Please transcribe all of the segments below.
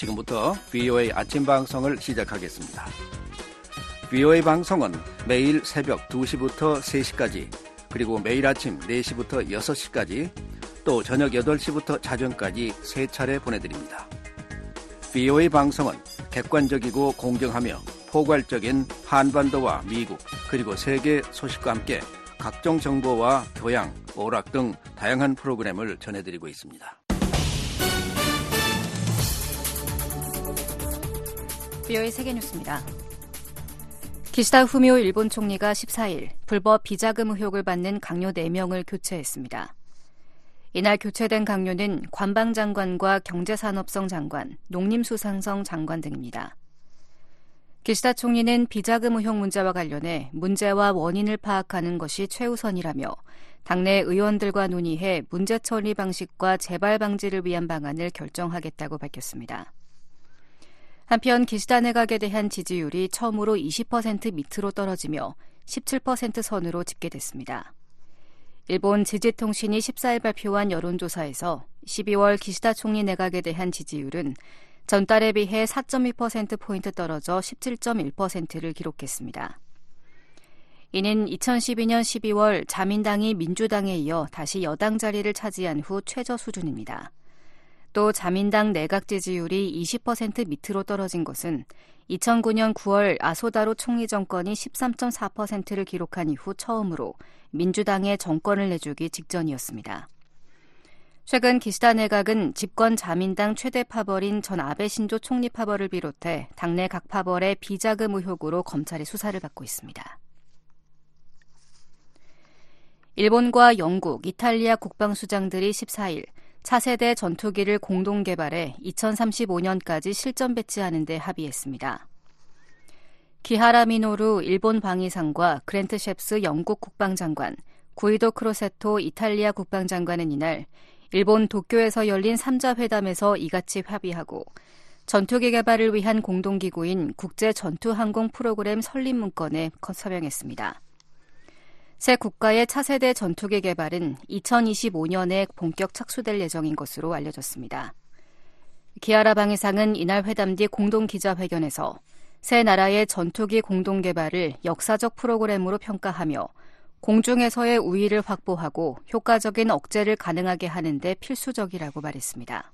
지금부터 VOA 아침 방송을 시작하겠습니다. VOA 방송은 매일 새벽 2시부터 3시까지 그리고 매일 아침 4시부터 6시까지 또 저녁 8시부터 자정까지 세 차례 보내드립니다. VOA 방송은 객관적이고 공정하며 포괄적인 한반도와 미국 그리고 세계 소식과 함께 각종 정보와 교양, 오락 등 다양한 프로그램을 전해드리고 있습니다. 비오의 세계뉴스입니다. 기시다 후미오 일본 총리가 14일 불법 비자금 의혹을 받는 강요 4명을 교체했습니다. 이날 교체된 강요는 관방장관과 경제산업성 장관, 농림수산성 장관 등입니다. 기시다 총리는 비자금 의혹 문제와 관련해 문제와 원인을 파악하는 것이 최우선이라며 당내 의원들과 논의해 문제 처리 방식과 재발 방지를 위한 방안을 결정하겠다고 밝혔습니다. 한편 기시다 내각에 대한 지지율이 처음으로 20% 밑으로 떨어지며 17% 선으로 집계됐습니다. 일본 지지통신이 14일 발표한 여론조사에서 12월 기시다 총리 내각에 대한 지지율은 전달에 비해 4.2%포인트 떨어져 17.1%를 기록했습니다. 이는 2012년 12월 자민당이 민주당에 이어 다시 여당 자리를 차지한 후 최저 수준입니다. 또 자민당 내각 지지율이 20% 밑으로 떨어진 것은 2009년 9월 아소다로 총리 정권이 13.4%를 기록한 이후 처음으로 민주당의 정권을 내주기 직전이었습니다. 최근 기시다 내각은 집권 자민당 최대 파벌인 전 아베 신조 총리 파벌을 비롯해 당내 각 파벌의 비자금 의혹으로 검찰이 수사를 받고 있습니다. 일본과 영국, 이탈리아 국방수장들이 14일 차세대 전투기를 공동 개발해 2035년까지 실전 배치하는 데 합의했습니다. 기하라 미노루 일본 방위상과 그랜트 셰프스 영국 국방장관, 구이도 크로세토 이탈리아 국방장관은 이날 일본 도쿄에서 열린 3자 회담에서 이같이 합의하고 전투기 개발을 위한 공동기구인 국제 전투항공 프로그램 설립 문건에 서명했습니다. 새 국가의 차세대 전투기 개발은 2025년에 본격 착수될 예정인 것으로 알려졌습니다. 기아라 방위상은 이날 회담 뒤 공동 기자회견에서 새 나라의 전투기 공동 개발을 역사적 프로그램으로 평가하며 공중에서의 우위를 확보하고 효과적인 억제를 가능하게 하는데 필수적이라고 말했습니다.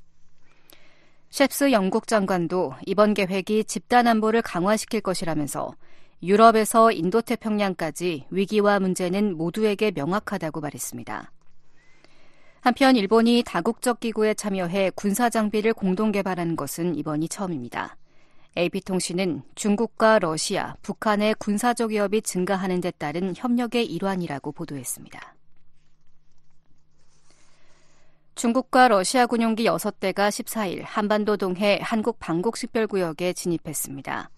셰프스 영국 장관도 이번 계획이 집단 안보를 강화시킬 것이라면서 유럽에서 인도태평양까지 위기와 문제는 모두에게 명확하다고 말했습니다. 한편 일본이 다국적 기구에 참여해 군사 장비를 공동 개발하는 것은 이번이 처음입니다. AP통신은 중국과 러시아, 북한의 군사적 위협이 증가하는 데 따른 협력의 일환이라고 보도했습니다. 중국과 러시아 군용기 6대가 14일 한반도 동해 한국 방곡식별구역에 진입했습니다.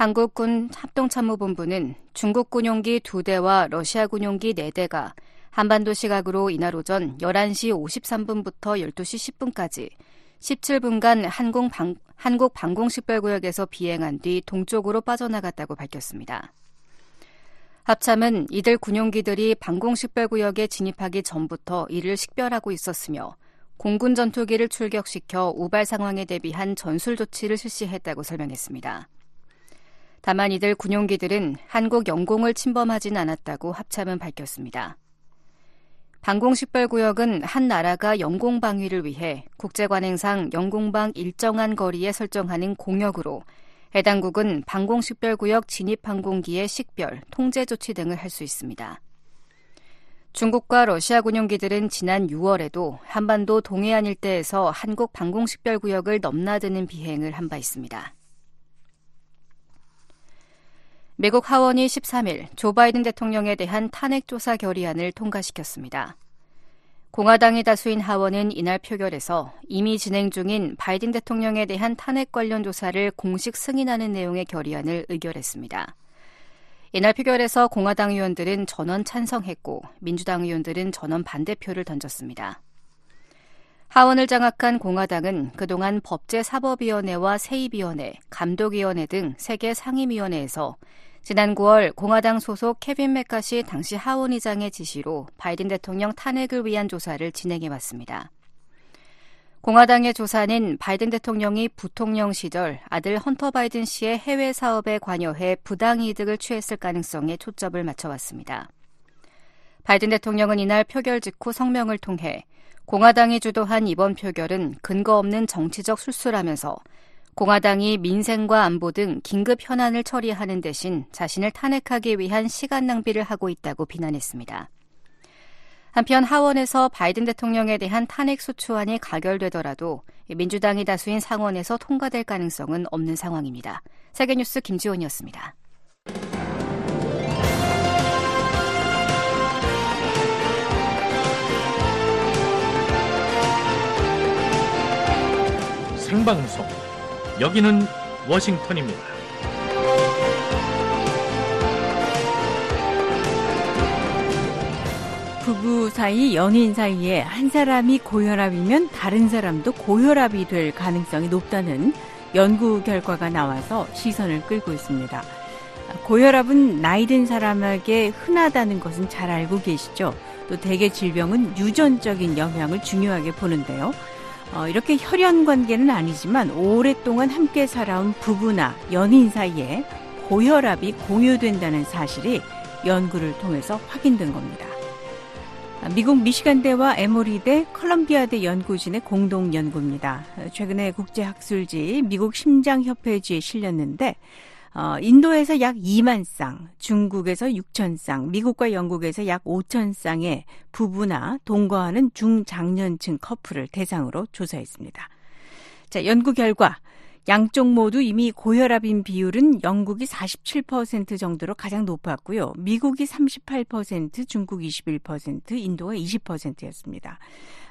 한국군 합동참모본부는 중국 군용기 2대와 러시아 군용기 4대가 한반도 시각으로 이날 오전 11시 53분부터 12시 10분까지 17분간 한국, 방, 한국 방공식별구역에서 비행한 뒤 동쪽으로 빠져나갔다고 밝혔습니다. 합참은 이들 군용기들이 방공식별구역에 진입하기 전부터 이를 식별하고 있었으며 공군 전투기를 출격시켜 우발 상황에 대비한 전술 조치를 실시했다고 설명했습니다. 다만 이들 군용기들은 한국 영공을 침범하진 않았다고 합참은 밝혔습니다. 방공식별구역은 한 나라가 영공 방위를 위해 국제관행상 영공방 일정한 거리에 설정하는 공역으로 해당국은 방공식별구역 진입 항공기의 식별, 통제 조치 등을 할 수 있습니다. 중국과 러시아 군용기들은 지난 6월에도 한반도 동해안 일대에서 한국 방공식별구역을 넘나드는 비행을 한 바 있습니다. 미국 하원이 13일 조 바이든 대통령에 대한 탄핵조사 결의안을 통과시켰습니다. 공화당이 다수인 하원은 이날 표결에서 이미 진행 중인 바이든 대통령에 대한 탄핵 관련 조사를 공식 승인하는 내용의 결의안을 의결했습니다. 이날 표결에서 공화당 의원들은 전원 찬성했고 민주당 의원들은 전원 반대표를 던졌습니다. 하원을 장악한 공화당은 그동안 법제사법위원회와 세입위원회, 감독위원회 등 3개 상임위원회에서 지난 9월 공화당 소속 케빈 맥카시 당시 하원의장의 지시로 바이든 대통령 탄핵을 위한 조사를 진행해 왔습니다. 공화당의 조사는 바이든 대통령이 부통령 시절 아들 헌터 바이든 씨의 해외 사업에 관여해 부당 이득을 취했을 가능성에 초점을 맞춰왔습니다. 바이든 대통령은 이날 표결 직후 성명을 통해 공화당이 주도한 이번 표결은 근거 없는 정치적 술수라면서 공화당이 민생과 안보 등 긴급 현안을 처리하는 대신 자신을 탄핵하기 위한 시간 낭비를 하고 있다고 비난했습니다. 한편 하원에서 바이든 대통령에 대한 탄핵 소추안이 가결되더라도 민주당이 다수인 상원에서 통과될 가능성은 없는 상황입니다. 세계뉴스 김지원이었습니다. 생방송 여기는 워싱턴입니다. 부부 사이, 연인 사이에 한 사람이 고혈압이면 다른 사람도 고혈압이 될 가능성이 높다는 연구 결과가 나와서 시선을 끌고 있습니다. 고혈압은 나이 든 사람에게 흔하다는 것은 잘 알고 계시죠? 또 대개 질병은 유전적인 영향을 중요하게 보는데요. 어, 이렇게 혈연 관계는 아니지만 오랫동안 함께 살아온 부부나 연인 사이에 고혈압이 공유된다는 사실이 연구를 통해서 확인된 겁니다. 미국 미시간대와 에모리대, 컬럼비아대 연구진의 공동 연구입니다. 최근에 국제학술지 미국 심장협회지에 실렸는데 어, 인도에서 약 2만 쌍, 중국에서 6천 쌍, 미국과 영국에서 약 5천 쌍의 부부나 동거하는 중장년층 커플을 대상으로 조사했습니다. 자, 연구 결과 양쪽 모두 이미 고혈압인 비율은 영국이 47% 정도로 가장 높았고요. 미국이 38%, 중국 21%, 인도가 20%였습니다.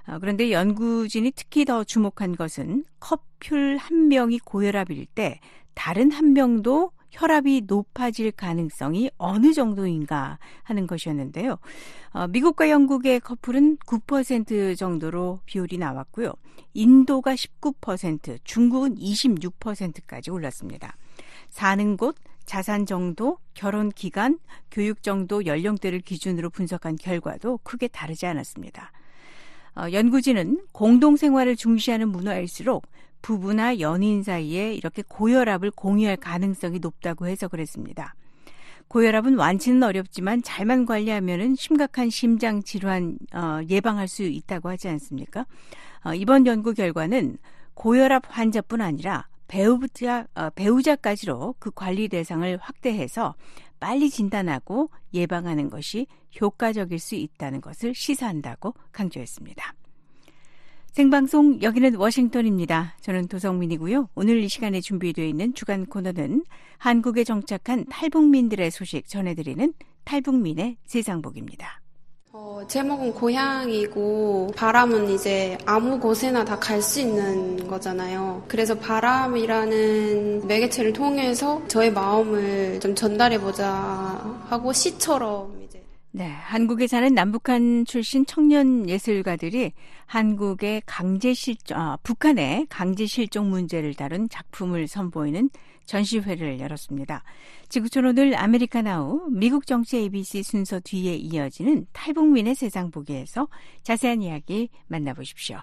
어, 그런데 연구진이 특히 더 주목한 것은 커플 한 명이 고혈압일 때 다른 한 명도 혈압이 높아질 가능성이 어느 정도인가 하는 것이었는데요. 어, 미국과 영국의 커플은 9% 정도로 비율이 나왔고요. 인도가 19%, 중국은 26%까지 올랐습니다. 사는 곳, 자산 정도, 결혼 기간, 교육 정도, 연령대를 기준으로 분석한 결과도 크게 다르지 않았습니다. 어, 연구진은 공동생활을 중시하는 문화일수록 부부나 연인 사이에 이렇게 고혈압을 공유할 가능성이 높다고 해서 그랬습니다. 고혈압은 완치는 어렵지만 잘만 관리하면 심각한 심장 질환 어, 예방할 수 있다고 하지 않습니까? 어, 이번 연구 결과는 고혈압 환자뿐 아니라 배우자 어, 배우자까지로 그 관리 대상을 확대해서 빨리 진단하고 예방하는 것이 효과적일 수 있다는 것을 시사한다고 강조했습니다. 생방송 여기는 워싱턴입니다. 저는 도성민이고요. 오늘 이 시간에 준비되어 있는 주간 코너는 한국에 정착한 탈북민들의 소식 전해드리는 탈북민의 세상복입니다. 어, 제목은 고향이고 바람은 이제 아무 곳에나 다 갈 수 있는 거잖아요. 그래서 바람이라는 매개체를 통해서 저의 마음을 좀 전달해보자 하고 시처럼 네, 한국에 사는 남북한 출신 청년 예술가들이 한국의 강제 실종, 아, 북한의 강제 실종 문제를 다룬 작품을 선보이는 전시회를 열었습니다. 지구촌 오늘 아메리카나우 미국 정치 ABC 순서 뒤에 이어지는 탈북민의 세상 보기에서 자세한 이야기 만나보십시오.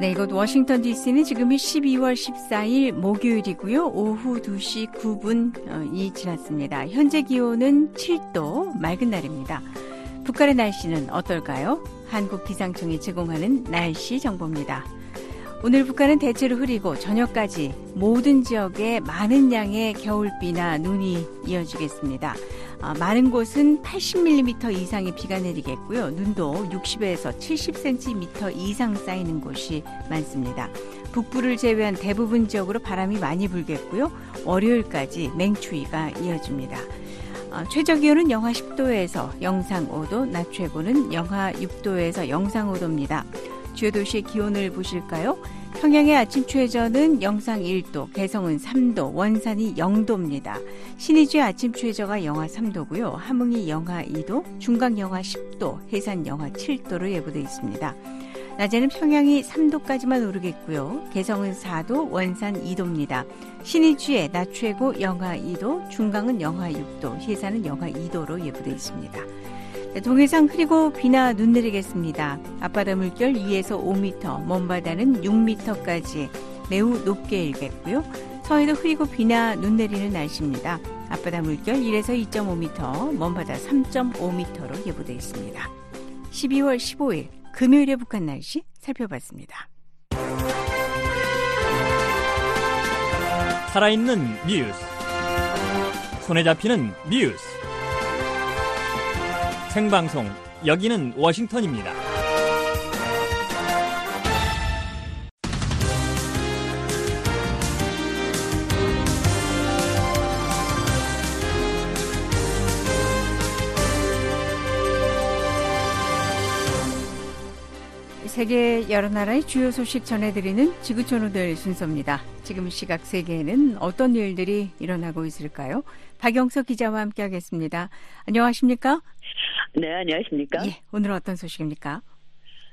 네, 이곳 워싱턴 DC는 지금이 12월 14일 목요일이고요. 오후 2시 9분이 지났습니다. 현재 기온은 7도, 맑은 날입니다. 북한의 날씨는 어떨까요? 한국 기상청이 제공하는 날씨 정보입니다. 오늘 북한은 대체로 흐리고 저녁까지 모든 지역에 많은 양의 겨울비나 눈이 이어지겠습니다. 아, 많은 곳은 80mm 이상의 비가 내리겠고요. 눈도 60에서 70cm 이상 쌓이는 곳이 많습니다. 북부를 제외한 대부분 지역으로 바람이 많이 불겠고요. 월요일까지 맹추위가 이어집니다. 어, 최저 기온은 영하 10도에서 영상 5도, 낮 최고는 영하 6도에서 영상 5도입니다. 주요 도시의 기온을 보실까요? 평양의 아침 최저는 영상 1도, 개성은 3도, 원산이 0도입니다. 신의주의 아침 최저가 영하 3도고요. 함흥이 영하 2도, 중강 영하 10도, 해산 영하 7도로 예보돼 있습니다. 낮에는 평양이 3도까지만 오르겠고요. 개성은 4도, 원산 2도입니다. 신의주의 낮 최고 영하 2도, 중강은 영하 6도, 해산은 영하 2도로 예보돼 있습니다. 네, 동해상 흐리고 비나 눈 내리겠습니다. 앞바다 물결 2에서 5m, 먼바다는 6m까지 매우 높게 일겠고요. 서해도 흐리고 비나 눈 내리는 날씨입니다. 앞바다 물결 1에서 2.5m, 먼바다 3.5m로 예보돼 있습니다. 12월 15일 금요일의 북한 날씨 살펴봤습니다. 살아있는 뉴스. 손에 잡히는 뉴스. 생방송 여기는 워싱턴입니다. 세계 여러 나라의 주요 소식 전해드리는 지구촌 오늘 순서입니다. 지금 시각 세계에는 어떤 일들이 일어나고 있을까요? 박영석 기자와 함께하겠습니다. 안녕하십니까? 네, 안녕하십니까? 예, 오늘 어떤 소식입니까?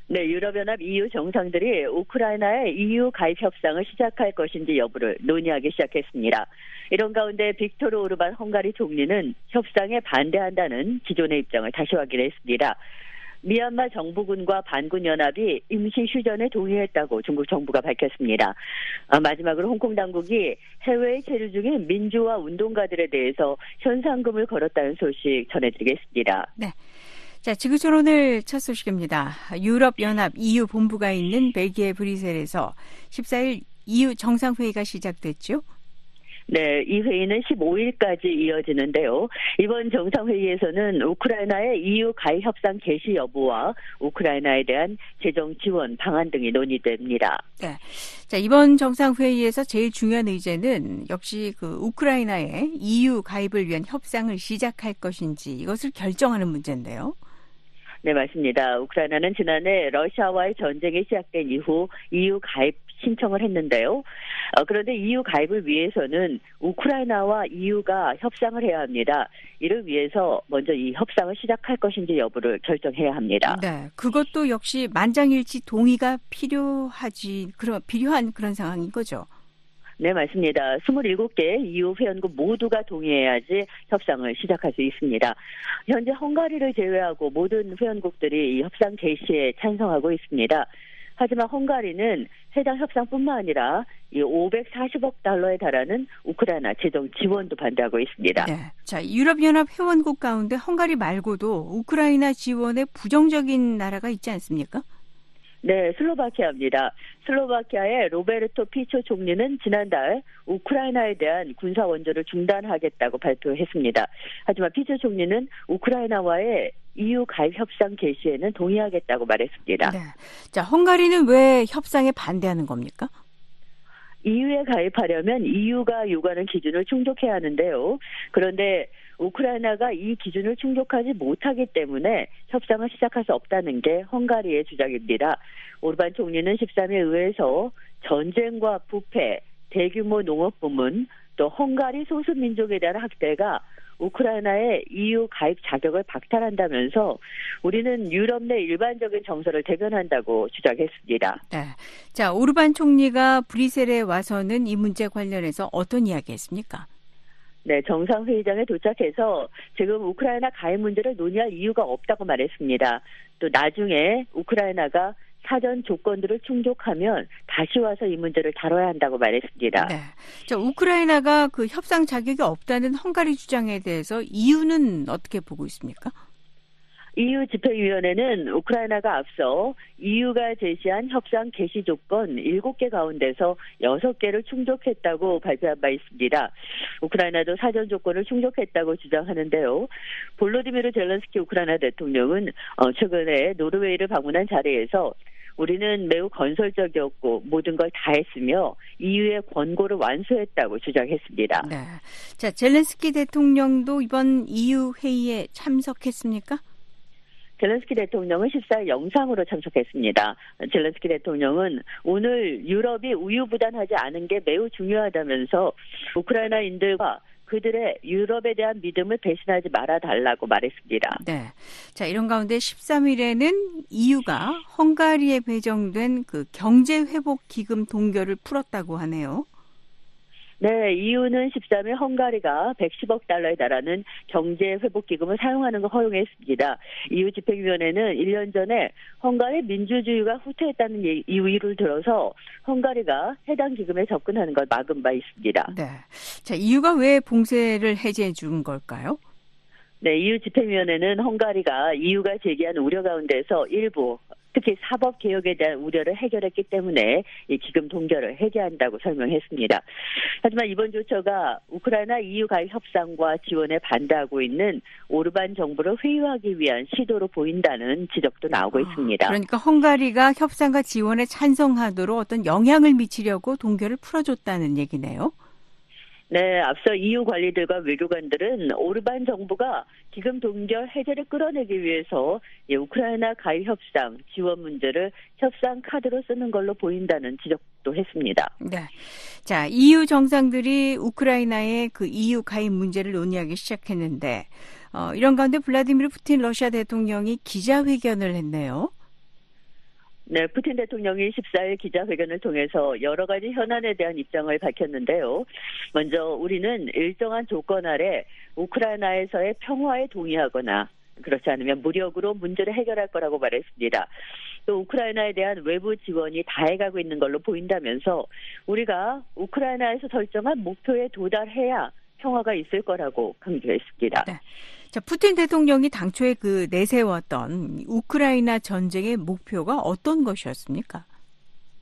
네, 유럽연합 EU 정상들이 우크라이나의 EU 가입 협상을 시작할 것인지 여부를 논의하기 시작했습니다. 이런 가운데 빅토르 오르반 헝가리 총리는 협상에 반대한다는 기존의 입장을 다시 확인했습니다. 미얀마 정부군과 반군 연합이 임시 휴전에 동의했다고 중국 정부가 밝혔습니다. 아, 마지막으로 홍콩 당국이 해외에 체류 중인 민주화 운동가들에 대해서 현상금을 걸었다는 소식 전해드리겠습니다. 네. 자, 지구촌 오늘 첫 소식입니다. 유럽연합 EU 본부가 있는 벨기에 브뤼셀에서 14일 EU 정상회의가 시작됐죠. 네, 이 회의는 15일까지 이어지는데요. 이번 정상회의에서는 우크라이나의 EU 가입 협상 개시 여부와 우크라이나에 대한 재정 지원 방안 등이 논의됩니다. 네. 자, 이번 정상회의에서 제일 중요한 의제는 역시 그 우크라이나의 EU 가입을 위한 협상을 시작할 것인지 이것을 결정하는 문제인데요. 네, 맞습니다. 우크라이나는 지난해 러시아와의 전쟁이 시작된 이후 EU 가입 신청을 했는데요. 어, 그런데 EU 가입을 위해서는 우크라이나와 EU가 협상을 해야 합니다. 이를 위해서 먼저 이 협상을 시작할 것인지 여부를 결정해야 합니다. 네, 그것도 역시 만장일치 동의가 필요하지 그런 필요한 그런 상황인 거죠. 네, 맞습니다. 27개 EU 회원국 모두가 동의해야지 협상을 시작할 수 있습니다. 현재 헝가리를 제외하고 모든 회원국들이 이 협상 개시에 찬성하고 있습니다. 하지만 헝가리는 해당 협상뿐만 아니라 이 540억 달러에 달하는 우크라이나 재정 지원도 반대하고 있습니다. 네. 자, 유럽연합 회원국 가운데 헝가리 말고도 우크라이나 지원에 부정적인 나라가 있지 않습니까? 네, 슬로바키아입니다. 슬로바키아의 로베르토 피초 총리는 지난달 우크라이나에 대한 군사 원조를 중단하겠다고 발표했습니다. 하지만 피초 총리는 우크라이나와의 EU 가입 협상 개시에는 동의하겠다고 말했습니다. 네. 자, 헝가리는 왜 협상에 반대하는 겁니까? EU에 가입하려면 EU가 요구하는 기준을 충족해야 하는데요. 그런데 우크라이나가 이 기준을 충족하지 못하기 때문에 협상을 시작할 수 없다는 게 헝가리의 주장입니다. 오르반 총리는 13일 의회에서 전쟁과 부패, 대규모 농업 부문, 또 헝가리 소수민족에 대한 학대가 우크라이나의 EU 가입 자격을 박탈한다면서 우리는 유럽 내 일반적인 정서를 대변한다고 주장했습니다. 네. 자, 오르반 총리가 브뤼셀에 와서는 이 문제 관련해서 어떤 이야기 했습니까? 네, 정상회의장에 도착해서 지금 우크라이나 가입 문제를 논의할 이유가 없다고 말했습니다. 또 나중에 우크라이나가 사전 조건들을 충족하면 다시 와서 이 문제를 다뤄야 한다고 말했습니다. 네. 자, 우크라이나가 그 협상 자격이 없다는 헝가리 주장에 대해서 이유는 어떻게 보고 있습니까? EU 집회위원회는 우크라이나가 앞서 EU가 제시한 협상 개시 조건 7개 가운데서 6개를 충족했다고 발표한 바 있습니다. 우크라이나도 사전 조건을 충족했다고 주장하는데요. 볼로디미르 젤런스키 우크라이나 대통령은 어, 최근에 노르웨이를 방문한 자리에서 우리는 매우 건설적이었고 모든 걸 다 했으며 EU의 권고를 완수했다고 주장했습니다. 네. 자, 젤렌스키 대통령도 이번 EU 회의에 참석했습니까? 젤렌스키 대통령은 14일 영상으로 참석했습니다. 젤렌스키 대통령은 오늘 유럽이 우유부단하지 않은 게 매우 중요하다면서 우크라이나인들과 그들의 유럽에 대한 믿음을 배신하지 말아 달라고 말했습니다. 네. 자, 이런 가운데 13일에는 EU가 헝가리에 배정된 그 경제 회복 기금 동결을 풀었다고 하네요. 네, EU는 13일 헝가리가 110억 달러에 달하는 경제 회복 기금을 사용하는 걸 허용했습니다. EU 집행위원회는 1년 전에 헝가리 민주주의가 후퇴했다는 예, 이유를 들어서 헝가리가 해당 기금에 접근하는 걸 막은 바 있습니다. 네. 자, EU가 왜 봉쇄를 해제해 준 걸까요? 네, EU 집행위원회는 헝가리가 EU가 제기한 우려 가운데서 일부 특히 사법 개혁에 대한 우려를 해결했기 때문에 이 기금 동결을 해제한다고 설명했습니다. 하지만 이번 조처가 우크라이나 EU 가입 협상과 지원에 반대하고 있는 오르반 정부를 회유하기 위한 시도로 보인다는 지적도 나오고 있습니다. 그러니까 헝가리가 협상과 지원에 찬성하도록 어떤 영향을 미치려고 동결을 풀어줬다는 얘기네요. 네, 앞서 EU 관리들과 외교관들은 오르반 정부가 기금 동결 해제를 끌어내기 위해서 예, 우크라이나 가입 협상 지원 문제를 협상 카드로 쓰는 걸로 보인다는 지적도 했습니다. 네. 자, EU 정상들이 우크라이나의 그 EU 가입 문제를 논의하기 시작했는데 어, 이런 가운데 블라디미르 푸틴 러시아 대통령이 기자회견을 했네요. 네, 푸틴 대통령이 14일 기자회견을 통해서 여러 가지 현안에 대한 입장을 밝혔는데요. 먼저 우리는 일정한 조건 아래 우크라이나에서의 평화에 동의하거나 그렇지 않으면 무력으로 문제를 해결할 거라고 말했습니다. 또 우크라이나에 대한 외부 지원이 다해가고 있는 걸로 보인다면서 우리가 우크라이나에서 설정한 목표에 도달해야 평화가 있을 거라고 강조했습니다. 네. 자, 푸틴 대통령이 당초에 그 내세웠던 우크라이나 전쟁의 목표가 어떤 것이었습니까?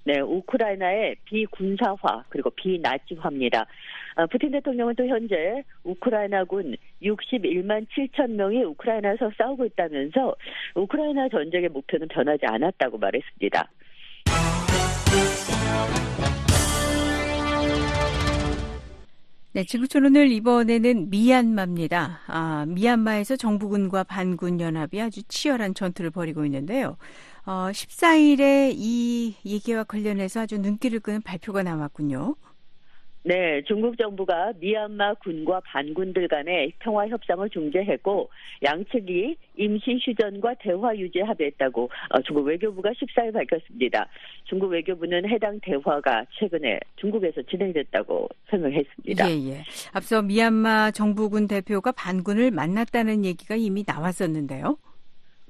네, 우크라이나의 비군사화 그리고 비나치화입니다. 아, 푸틴 대통령은 또 현재 우크라이나군 61만 7천 명이 우크라이나에서 싸우고 있다면서 우크라이나 전쟁의 목표는 변하지 않았다고 말했습니다. 네, 지구촌오늘 이번에는 미얀마입니다. 아, 미얀마에서 정부군과 반군 연합이 아주 치열한 전투를 벌이고 있는데요. 어, 14일에 이 얘기와 관련해서 아주 눈길을 끄는 발표가 나왔군요. 네, 중국 정부가 미얀마 군과 반군들 간의 평화 협상을 중재했고 양측이 임시 휴전과 대화 유지 합의했다고 어, 중국 외교부가 14일 밝혔습니다. 중국 외교부는 해당 대화가 최근에 중국에서 진행됐다고 설명했습니다. 예, 예. 앞서 미얀마 정부군 대표가 반군을 만났다는 얘기가 이미 나왔었는데요.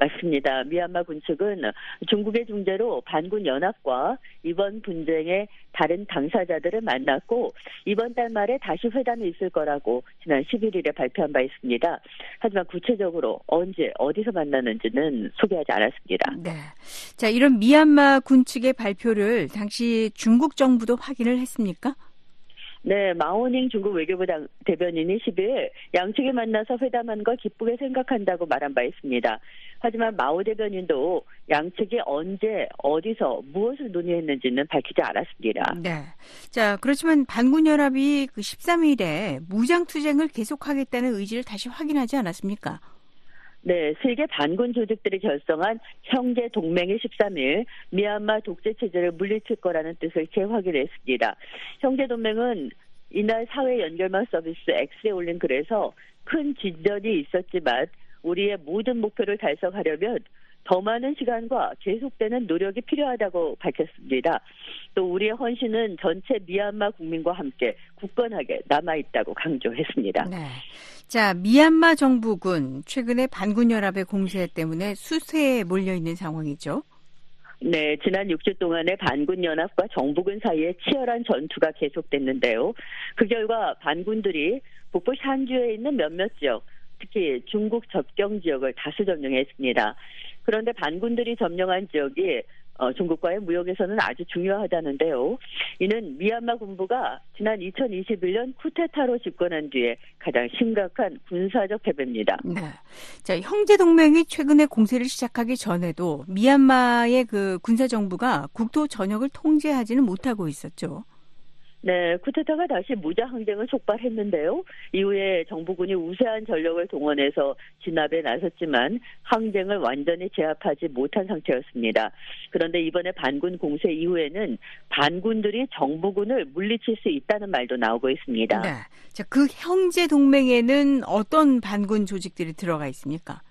맞습니다. 미얀마 군 측은 중국의 중재로 반군 연합과 이번 분쟁의 다른 당사자들을 만났고 이번 달 말에 다시 회담이 있을 거라고 지난 11일에 발표한 바 있습니다. 하지만 구체적으로 언제 어디서 만나는지는 소개하지 않았습니다. 네. 자, 이런 미얀마 군 측의 발표를 당시 중국 정부도 확인을 했습니까? 네, 마오닝 중국 외교부 당, 대변인이 10일 양측이 만나서 회담한 걸 기쁘게 생각한다고 말한 바 있습니다. 하지만 마오 대변인도 양측이 언제 어디서 무엇을 논의했는지는 밝히지 않았습니다. 네. 자, 그렇지만 반군 연합이 그 13일에 무장 투쟁을 계속하겠다는 의지를 다시 확인하지 않았습니까? 네, 세계 반군 조직들이 결성한 형제 동맹이 13일 미얀마 독재 체제를 물리칠 거라는 뜻을 재확인했습니다. 형제 동맹은 이날 사회 연결망 서비스 X에 올린 글에서 큰 진전이 있었지만 우리의 모든 목표를 달성하려면 더 많은 시간과 계속되는 노력이 필요하다고 밝혔습니다. 또 우리의 헌신은 전체 미얀마 국민과 함께 굳건하게 남아있다고 강조했습니다. 네. 자, 미얀마 정부군 최근에 반군 연합의 공세 때문에 수세에 몰려 있는 상황이죠. 네, 지난 6주 동안의 반군 연합과 정부군 사이에 치열한 전투가 계속됐는데요. 그 결과 반군들이 북부 샨주에 있는 몇몇 지역, 특히 중국 접경 지역을 다수 점령했습니다. 그런데 반군들이 점령한 지역이 어, 중국과의 무역에서는 아주 중요하다는데요. 이는 미얀마 군부가 지난 2021년 쿠데타로 집권한 뒤에 가장 심각한 군사적 패배입니다. 네. 자, 형제 동맹이 최근에 공세를 시작하기 전에도 미얀마의 그 군사 정부가 국토 전역을 통제하지는 못하고 있었죠. 네, 쿠데타가 다시 무자 항쟁을 촉발했는데요. 이후에 정부군이 우세한 전력을 동원해서 진압에 나섰지만 항쟁을 완전히 제압하지 못한 상태였습니다. 그런데 이번에 반군 공세 이후에는 반군들이 정부군을 물리칠 수 있다는 말도 나오고 있습니다. 네. 자, 그 형제 동맹에는 어떤 반군 조직들이 들어가 있습니까?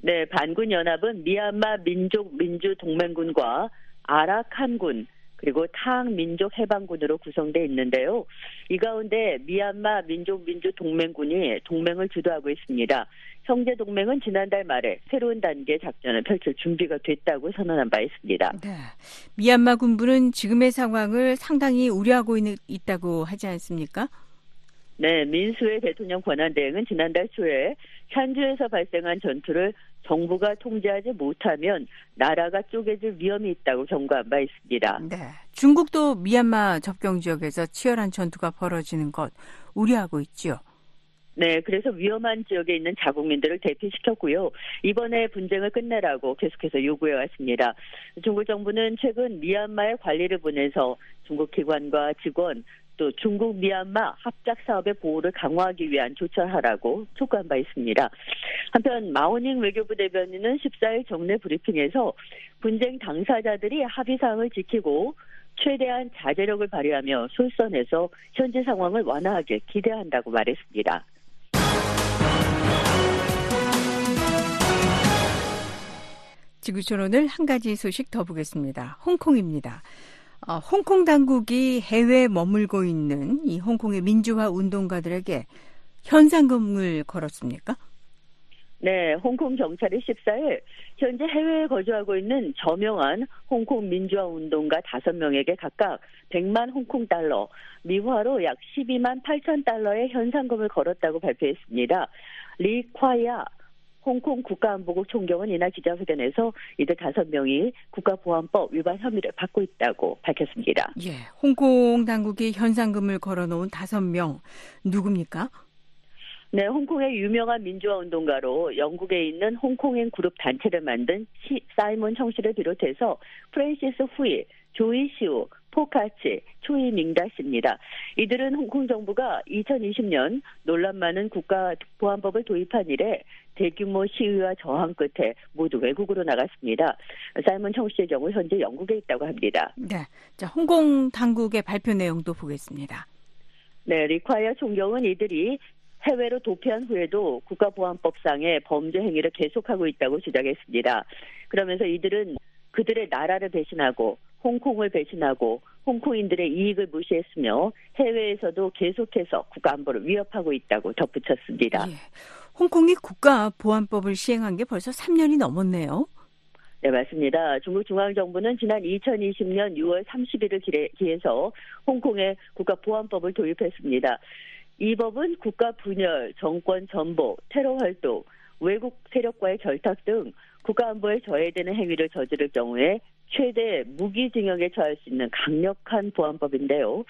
네, 반군 연합은 미얀마 민족 민주 동맹군과 아라칸군 그리고 탕 민족 해방군으로 구성돼 있는데요. 이 가운데 미얀마 민족 민주 동맹군이 동맹을 주도하고 있습니다. 형제 동맹은 지난달 말에 새로운 단계 작전을 펼칠 준비가 됐다고 선언한 바 있습니다. 네. 미얀마 군부는 지금의 상황을 상당히 우려하고 있, 있다고 하지 않습니까? 네, 민수의 대통령 권한 대행은 지난달 초에 샨주에서 발생한 전투를 정부가 통제하지 못하면 나라가 쪼개질 위험이 있다고 경고한 바 있습니다. 네. 중국도 미얀마 접경 지역에서 치열한 전투가 벌어지는 것 우려하고 있지요. 네, 그래서 위험한 지역에 있는 자국민들을 대피시켰고요. 이번에 분쟁을 끝내라고 계속해서 요구해 왔습니다. 중국 정부는 최근 미얀마에 관리를 보내서 중국 기관과 직원 또 중국 미얀마 합작 사업의 보호를 강화하기 위한 조처를 하라고 촉구한 바 있습니다. 한편 마오닝 외교부 대변인은 14일 정례 브리핑에서 분쟁 당사자들이 합의 사항을 지키고 최대한 자제력을 발휘하며 솔선해서 현재 상황을 완화하길 기대한다고 말했습니다. 지구촌 오늘 한 가지 소식 더 보겠습니다. 홍콩입니다. 어, 홍콩 당국이 해외에 머물고 있는 이 홍콩의 민주화 운동가들에게 현상금을 걸었습니까? 네, 홍콩 경찰이 14일 현재 해외에 거주하고 있는 저명한 홍콩 민주화 운동가 5명에게 각각 100만 홍콩 달러, 미화로 약 12만 8천 달러의 현상금을 걸었다고 발표했습니다. 리 콰야 홍콩 국가안보국 총경은 이날 기자회견에서 이들 다섯 명이 국가보안법 위반 혐의를 받고 있다고 밝혔습니다. 예, 홍콩 당국이 현상금을 걸어놓은 다섯 명 누굽니까? 네, 홍콩의 유명한 민주화 운동가로 영국에 있는 홍콩행 그룹 단체를 만든 시, 사이먼 청 씨를 비롯해서 프랜시스 후이, 조이 시우, 포카치, 초이 밍다 씨입니다. 이들은 홍콩 정부가 2020년 논란 많은 국가보안법을 도입한 이래 대규모 시위와 저항 끝에 모두 외국으로 나갔습니다. 사이먼 청 씨의 경우 현재 영국에 있다고 합니다. 네, 자 홍콩 당국의 발표 내용도 보겠습니다. 네, 리콰이어 총경은 이들이 해외로 도피한 후에도 국가보안법상의 범죄 행위를 계속하고 있다고 주장했습니다. 그러면서 이들은 그들의 나라를 배신하고 홍콩을 배신하고 홍콩인들의 이익을 무시했으며 해외에서도 계속해서 국가 안보를 위협하고 있다고 덧붙였습니다. 예, 홍콩이 국가 보안법을 시행한 게 벌써 3년이 넘었네요. 네, 맞습니다. 중국 중앙정부는 지난 2020년 6월 30일을 기해서 홍콩에 국가보안법을 도입했습니다. 이 법은 국가 분열, 정권 전보, 테러 활동, 외국 세력과의 결탁 등 국가 안보에 저해되는 행위를 저지를 경우에 최대 무기징역에 처할 수 있는 강력한 보안법인데요.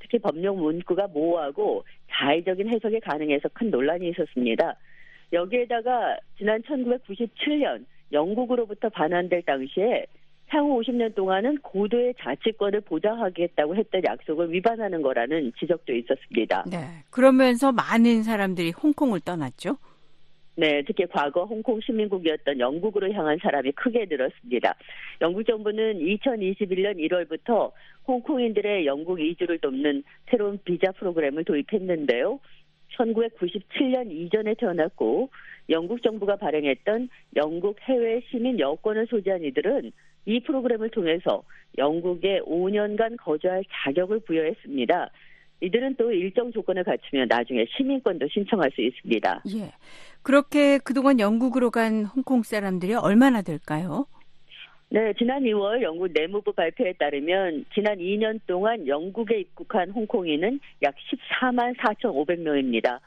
특히 법령 문구가 모호하고 자의적인 해석이 가능해서 큰 논란이 있었습니다. 여기에다가 지난 1997년 영국으로부터 반환될 당시에 향후 50년 동안은 고도의 자치권을 보장하겠다고 했던 약속을 위반하는 거라는 지적도 있었습니다. 네. 그러면서 많은 사람들이 홍콩을 떠났죠. 네, 특히 과거 홍콩 시민국이었던 영국으로 향한 사람이 크게 늘었습니다. 영국 정부는 2021년 1월부터 홍콩인들의 영국 이주를 돕는 새로운 비자 프로그램을 도입했는데요. 1997년 이전에 태어났고 영국 정부가 발행했던 영국 해외 시민 여권을 소지한 이들은 이 프로그램을 통해서 영국에 5년간 거주할 자격을 부여했습니다. 이들은 또 일정 조건을 갖추면 나중에 시민권도 신청할 수 있습니다. 예. 그렇게 그동안 영국으로 간 홍콩 사람들이 얼마나 될까요? 네, 지난 2월 영국 내무부 발표에 따르면 지난 2년 동안 영국에 입국한 홍콩인은 약 14만 4,500명입니다.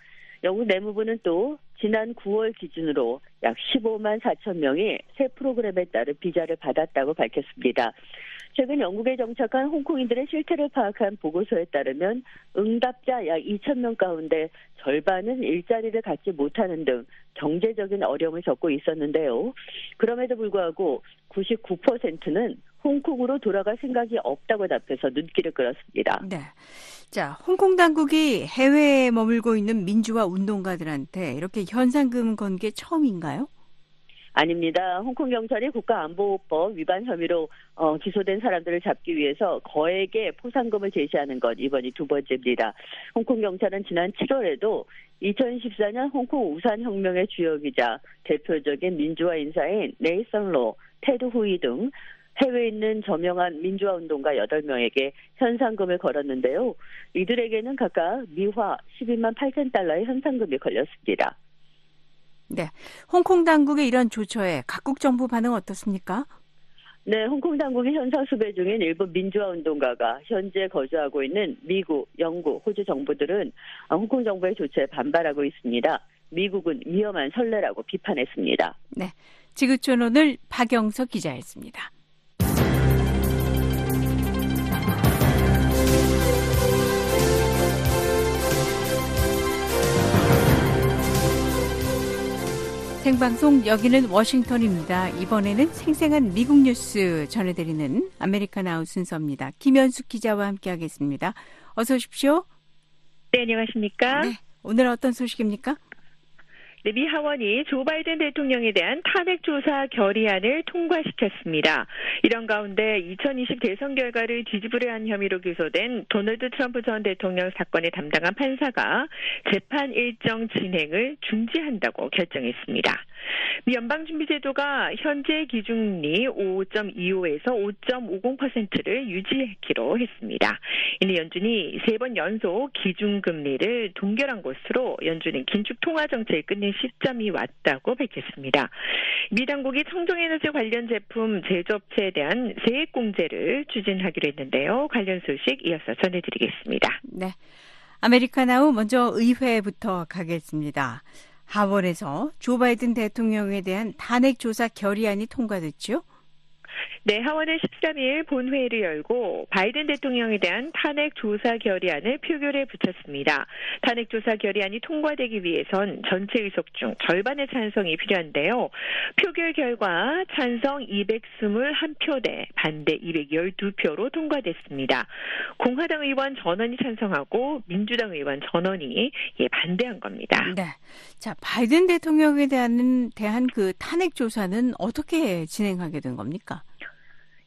영국 내무부는 또 지난 9월 기준으로 약 15만 4천 명이 새 프로그램에 따른 비자를 받았다고 밝혔습니다. 최근 영국에 정착한 홍콩인들의 실태를 파악한 보고서에 따르면 응답자 약 2천 명 가운데 절반은 일자리를 갖지 못하는 등 경제적인 어려움을 겪고 있었는데요. 그럼에도 불구하고 99%는 홍콩으로 돌아갈 생각이 없다고 답해서 눈길을 끌었습니다. 네. 자, 홍콩 당국이 해외에 머물고 있는 민주화 운동가들한테 이렇게 현상금 건 게 처음인가요? 아닙니다. 홍콩 경찰이 국가안보법 위반 혐의로 어, 기소된 사람들을 잡기 위해서 거액의 포상금을 제시하는 것 이번이 두 번째입니다. 홍콩 경찰은 지난 7월에도 2014년 홍콩 우산 혁명의 주역이자 대표적인 민주화 인사인 네이선로, 테드 후이 등 해외에 있는 저명한 민주화 운동가 8명에게 현상금을 걸었는데요. 이들에게는 각각 미화 12만 8천 달러의 현상금이 걸렸습니다. 네. 홍콩 당국의 이런 조처에 각국 정부 반응 어떻습니까? 네, 홍콩 당국이 현상 수배 중인 일부 민주화 운동가가 현재 거주하고 있는 미국, 영국, 호주 정부들은 홍콩 정부의 조처에 반발하고 있습니다. 미국은 위험한 선례라고 비판했습니다. 네. 지구촌 오늘 박영석 기자였습니다. 생방송 여기는 워싱턴입니다. 이번에는 생생한 미국 뉴스 전해드리는 아메리카 나우 순서입니다. 김현숙 기자와 함께하겠습니다. 어서 오십시오. 네, 안녕하십니까? 네, 오늘 어떤 소식입니까? 네, 미 하원이 조 바이든 대통령에 대한 탄핵 조사 결의안을 통과시켰습니다. 이런 가운데 2020 대선 결과를 뒤집으려 한 혐의로 기소된 도널드 트럼프 전 대통령 사건에 담당한 판사가 재판 일정 진행을 중지한다고 결정했습니다. 미 연방준비제도가 현재 기준금리 5.25에서 5.50%를 유지하기로 했습니다. 이는 연준이 세 번 연속 기준금리를 동결한 것으로 연준은 긴축 통화 정책을 끝낸 시점이 왔다고 밝혔습니다. 미 당국이 청정에너지 관련 제품 제조업체에 대한 세액 공제를 추진하기로 했는데요. 관련 소식 이어서 전해드리겠습니다. 네. 아메리카나우 먼저 의회부터 가겠습니다. 하원에서 조 바이든 대통령에 대한 탄핵 조사 결의안이 통과됐죠? 네, 하원은 13일 본회의를 열고 바이든 대통령에 대한 탄핵 조사 결의안을 표결에 붙였습니다. 탄핵 조사 결의안이 통과되기 위해선 전체 의석 중 절반의 찬성이 필요한데요. 표결 결과 찬성 221표 대 반대 212표로 통과됐습니다. 공화당 의원 전원이 찬성하고 민주당 의원 전원이 예, 반대한 겁니다. 네. 자, 바이든 대통령에 대한 대한 그 탄핵 조사는 어떻게 진행하게 된 겁니까?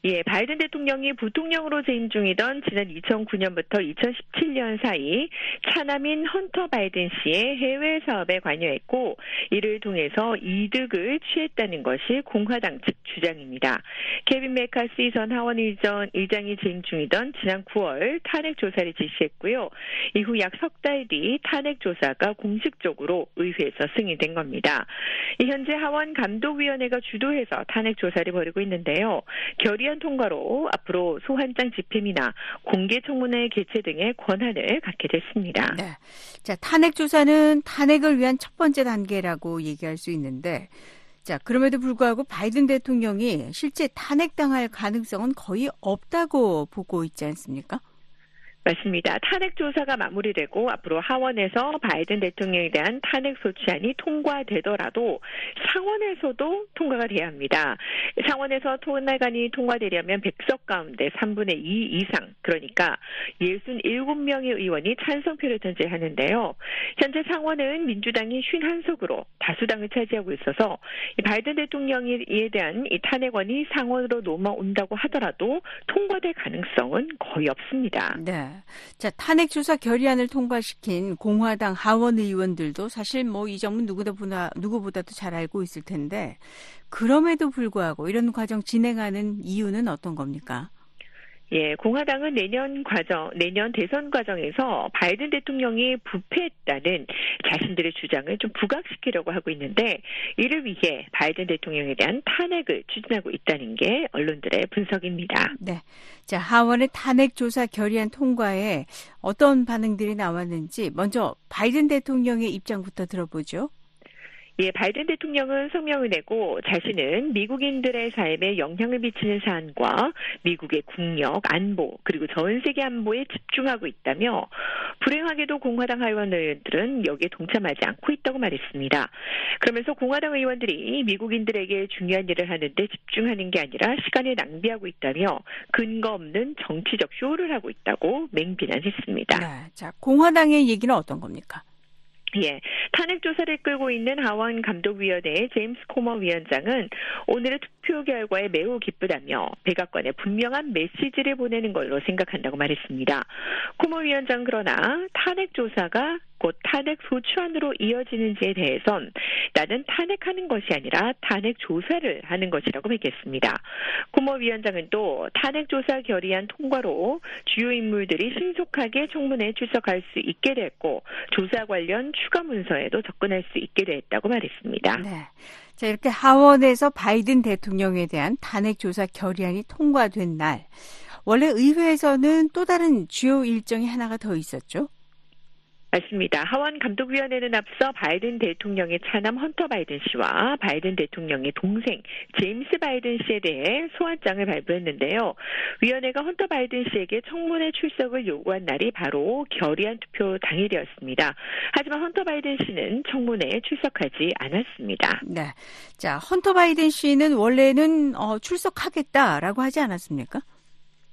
예, 바이든 대통령이 부통령으로 재임 중이던 지난 2009년부터 2017년 사이 차남인 헌터 바이든 씨의 해외 사업에 관여했고 이를 통해서 이득을 취했다는 것이 공화당 측 주장입니다. 케빈 메카시 전 하원 의전, 의장이 재임 중이던 지난 9월 탄핵 조사를実施했고요. 이후 약 석 달 뒤 탄핵 조사가 공식적으로 의회에서 승인된 겁니다. 현재 하원 감독위원회가 주도해서 탄핵 조사를 벌이고 있는데요. 결의 결 의안 통과로 앞으로 소환장 집행이나 공개 청문회 개최 등의 권한을 갖게 됐습니다. 네. 자, 탄핵 조사는 탄핵을 위한 첫 번째 단계라고 얘기할 수 있는데 자, 그럼에도 불구하고 바이든 대통령이 실제 탄핵당할 가능성은 거의 없다고 보고 있지 않습니까? 맞습니다. 탄핵 조사가 마무리되고 앞으로 하원에서 바이든 대통령에 대한 탄핵 소추안이 통과되더라도 상원에서도 통과가 돼야 합니다. 상원에서 토론날간이 통과되려면 100석 가운데 3분의 2 이상 그러니까 67명의 의원이 찬성표를 던져야 하는데요. 현재 상원은 민주당이 51석으로 다수당을 차지하고 있어서 바이든 대통령에 대한 이 탄핵원이 상원으로 넘어온다고 하더라도 통과될 가능성은 거의 없습니다. 네. 자, 탄핵 조사 결의안을 통과시킨 공화당 하원 의원들도 사실 뭐 이 점은 누구보다 누구보다도 잘 알고 있을 텐데 그럼에도 불구하고 이런 과정 진행하는 이유는 어떤 겁니까? 예, 공화당은 내년 과정, 내년 대선 과정에서 바이든 대통령이 부패했다는 자신들의 주장을 좀 부각시키려고 하고 있는데 이를 위해 바이든 대통령에 대한 탄핵을 추진하고 있다는 게 언론들의 분석입니다. 네. 자, 하원의 탄핵 조사 결의안 통과에 어떤 반응들이 나왔는지 먼저 바이든 대통령의 입장부터 들어보죠. 예, 바이든 대통령은 성명을 내고 자신은 미국인들의 삶에 영향을 미치는 사안과 미국의 국력, 안보, 그리고 전 세계 안보에 집중하고 있다며 불행하게도 공화당 의원들은 여기에 동참하지 않고 있다고 말했습니다. 그러면서 공화당 의원들이 미국인들에게 중요한 일을 하는데 집중하는 게 아니라 시간을 낭비하고 있다며 근거 없는 정치적 쇼를 하고 있다고 맹비난했습니다. 네, 자 공화당의 얘기는 어떤 겁니까? 예, 탄핵 조사를 끌고 있는 하원 감독위원회의 제임스 코머 위원장은 오늘의 투표 결과에 매우 기쁘다며 백악관에 분명한 메시지를 보내는 걸로 생각한다고 말했습니다. 코머 위원장 그러나 탄핵 조사가 곧 탄핵 소추안으로 이어지는지에 대해선 나는 탄핵하는 것이 아니라 탄핵 조사를 하는 것이라고 밝혔습니다. 코모 위원장은 또 탄핵 조사 결의안 통과로 주요 인물들이 신속하게 청문회에 출석할 수 있게 됐고 조사 관련 추가 문서에도 접근할 수 있게 됐다고 말했습니다. 네. 자, 이렇게 하원에서 바이든 대통령에 대한 탄핵 조사 결의안이 통과된 날 원래 의회에서는 또 다른 주요 일정이 하나가 더 있었죠. 맞습니다. 하원 감독위원회는 앞서 바이든 대통령의 차남 헌터 바이든 씨와 바이든 대통령의 동생 제임스 바이든 씨에 대해 소환장을 발부했는데요. 위원회가 헌터 바이든 씨에게 청문회 출석을 요구한 날이 바로 결의안 투표 당일이었습니다. 하지만 헌터 바이든 씨는 청문회에 출석하지 않았습니다. 네. 자, 헌터 바이든 씨는 원래는 어, 출석하겠다라고 하지 않았습니까?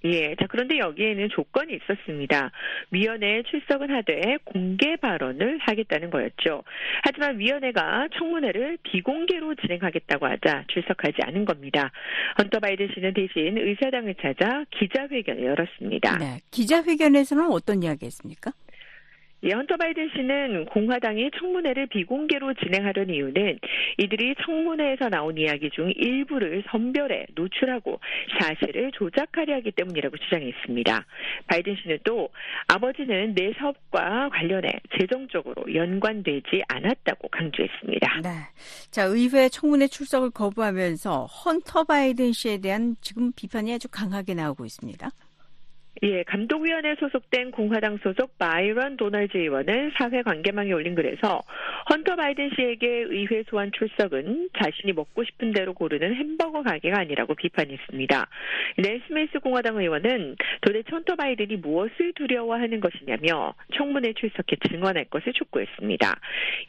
예. 자, 그런데 여기에는 조건이 있었습니다. 위원회에 출석은 하되 공개 발언을 하겠다는 거였죠. 하지만 위원회가 청문회를 비공개로 진행하겠다고 하자 출석하지 않은 겁니다. 헌터 바이든 씨는 대신 의사당을 찾아 기자회견을 열었습니다. 네. 기자회견에서는 어떤 이야기 했습니까? 예, 헌터 바이든 씨는 공화당이 청문회를 비공개로 진행하려는 이유는 이들이 청문회에서 나온 이야기 중 일부를 선별해 노출하고 사실을 조작하려 하기 때문이라고 주장했습니다. 바이든 씨는 또 아버지는 내 사업과 관련해 재정적으로 연관되지 않았다고 강조했습니다. 네. 자, 의회 청문회 출석을 거부하면서 헌터 바이든 씨에 대한 지금 비판이 아주 강하게 나오고 있습니다. 예, 감독위원회에 소속된 공화당 소속 바이런 도널즈 의원은 사회 관계망에 올린 글에서 헌터 바이든 씨에게 의회 소환 출석은 자신이 먹고 싶은 대로 고르는 햄버거 가게가 아니라고 비판했습니다. 넬 스미스 공화당 의원은 도대체 헌터 바이든이 무엇을 두려워하는 것이냐며 청문회 출석해 증언할 것을 촉구했습니다.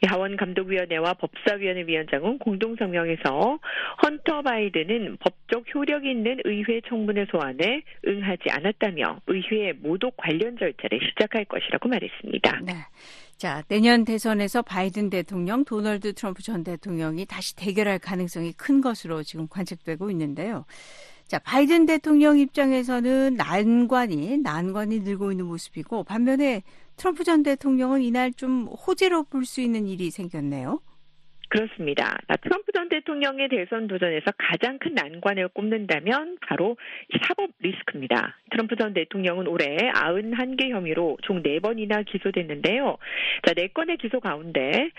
하원 감독위원회와 법사위원회 위원장은 공동 성명에서 헌터 바이든은 법적 효력이 있는 의회 청문회 소환에 응하지 않았다며 의회의 모독 관련 절차를 시작할 것이라고 말했습니다. 네. 자, 내년 대선에서 바이든 대통령, 도널드 트럼프 전 대통령이 다시 대결할 가능성이 큰 것으로 지금 관측되고 있는데요. 자, 바이든 대통령 입장에서는 난관이, 난관이 늘고 있는 모습이고, 반면에 트럼프 전 대통령은 이날 좀 호재로 볼 수 있는 일이 생겼네요. 그렇습니다. 트럼프 전 대통령의 대선 도전에서 가장 큰 난관을 꼽는다면 바로 사법 리스크입니다. 트럼프 전 대통령은 올해 91개 혐의로 총 4번이나 기소됐는데요. 자, 4건의 기소 가운데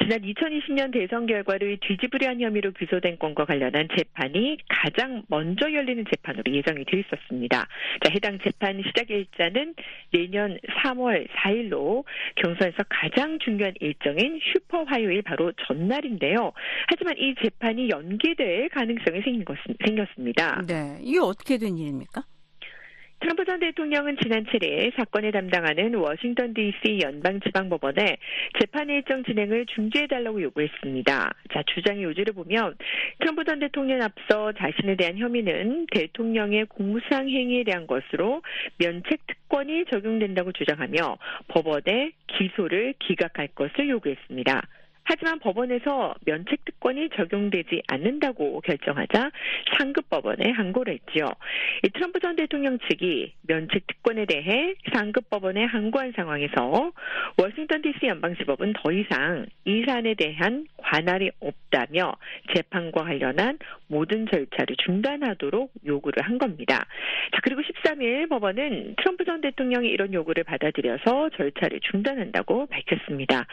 지난 2020년 대선 결과를 뒤집으려 한 혐의로 기소된 건과 관련한 재판이 가장 먼저 열리는 재판으로 예정이 되어 있었습니다. 자, 해당 재판 시작 일자는 내년 3월 4일로 경선에서 가장 중요한 일정인 슈퍼 화요일 바로 전 날인데요. 하지만 이 재판이 연기될 가능성이 생긴 것, 생겼습니다. 네. 이게 어떻게 된 일입니까? 트럼프 전 대통령은 지난 7일 사건을 담당하는 워싱턴 DC 연방지방법원에 재판 일정 진행을 중지해달라고 요구했습니다. 자, 주장의 요지를 보면 트럼프 전 대통령 앞서 자신에 대한 혐의는 대통령의 공무상 행위에 대한 것으로 면책 특권이 적용된다고 주장하며 법원에 기소를 기각할 것을 요구했습니다. 하지만 법원에서 면책 특권이 적용되지 않는다고 결정하자 상급 법원에 항고를 했지요. 이 트럼프 전 대통령 측이 면책 특권에 대해 상급 법원에 항고한 상황에서 워싱턴 DC 연방지법은 더 이상 이 사안에 대한 관할이 없다며 재판과 관련한 모든 절차를 중단하도록 요구를 한 겁니다. 자, 그리고 13일 법원은 트럼프 전 대통령이 이런 요구를 받아들여서 절차를 중단한다고 밝혔습니다.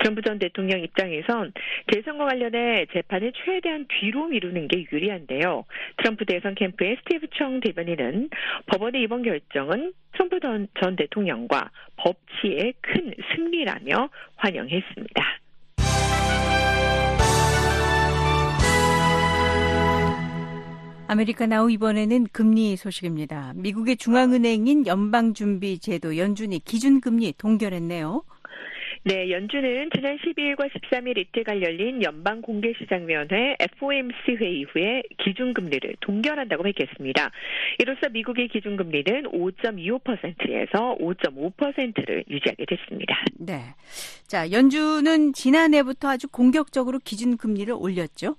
트럼프 전 대통령 입장 입장에선 대선과 관련해 재판을 최대한 뒤로 미루는 게 유리한데요. 트럼프 대선 캠프의 스티브 청 대변인은 법원의 이번 결정은 트럼프 전 대통령과 법치의 큰 승리라며 환영했습니다. 아메리카 나우 이번에는 금리 소식입니다. 미국의 중앙은행인 연방준비제도 연준이 기준금리 동결했네요. 네, 연준은 지난 12일과 13일 이틀간 열린 연방 공개 시장위원회 FOMC 회의 후에 기준금리를 동결한다고 밝혔습니다. 이로써 미국의 기준금리는 5.25%에서 5.5%를 유지하게 됐습니다. 네. 자, 연준은 지난해부터 아주 공격적으로 기준금리를 올렸죠.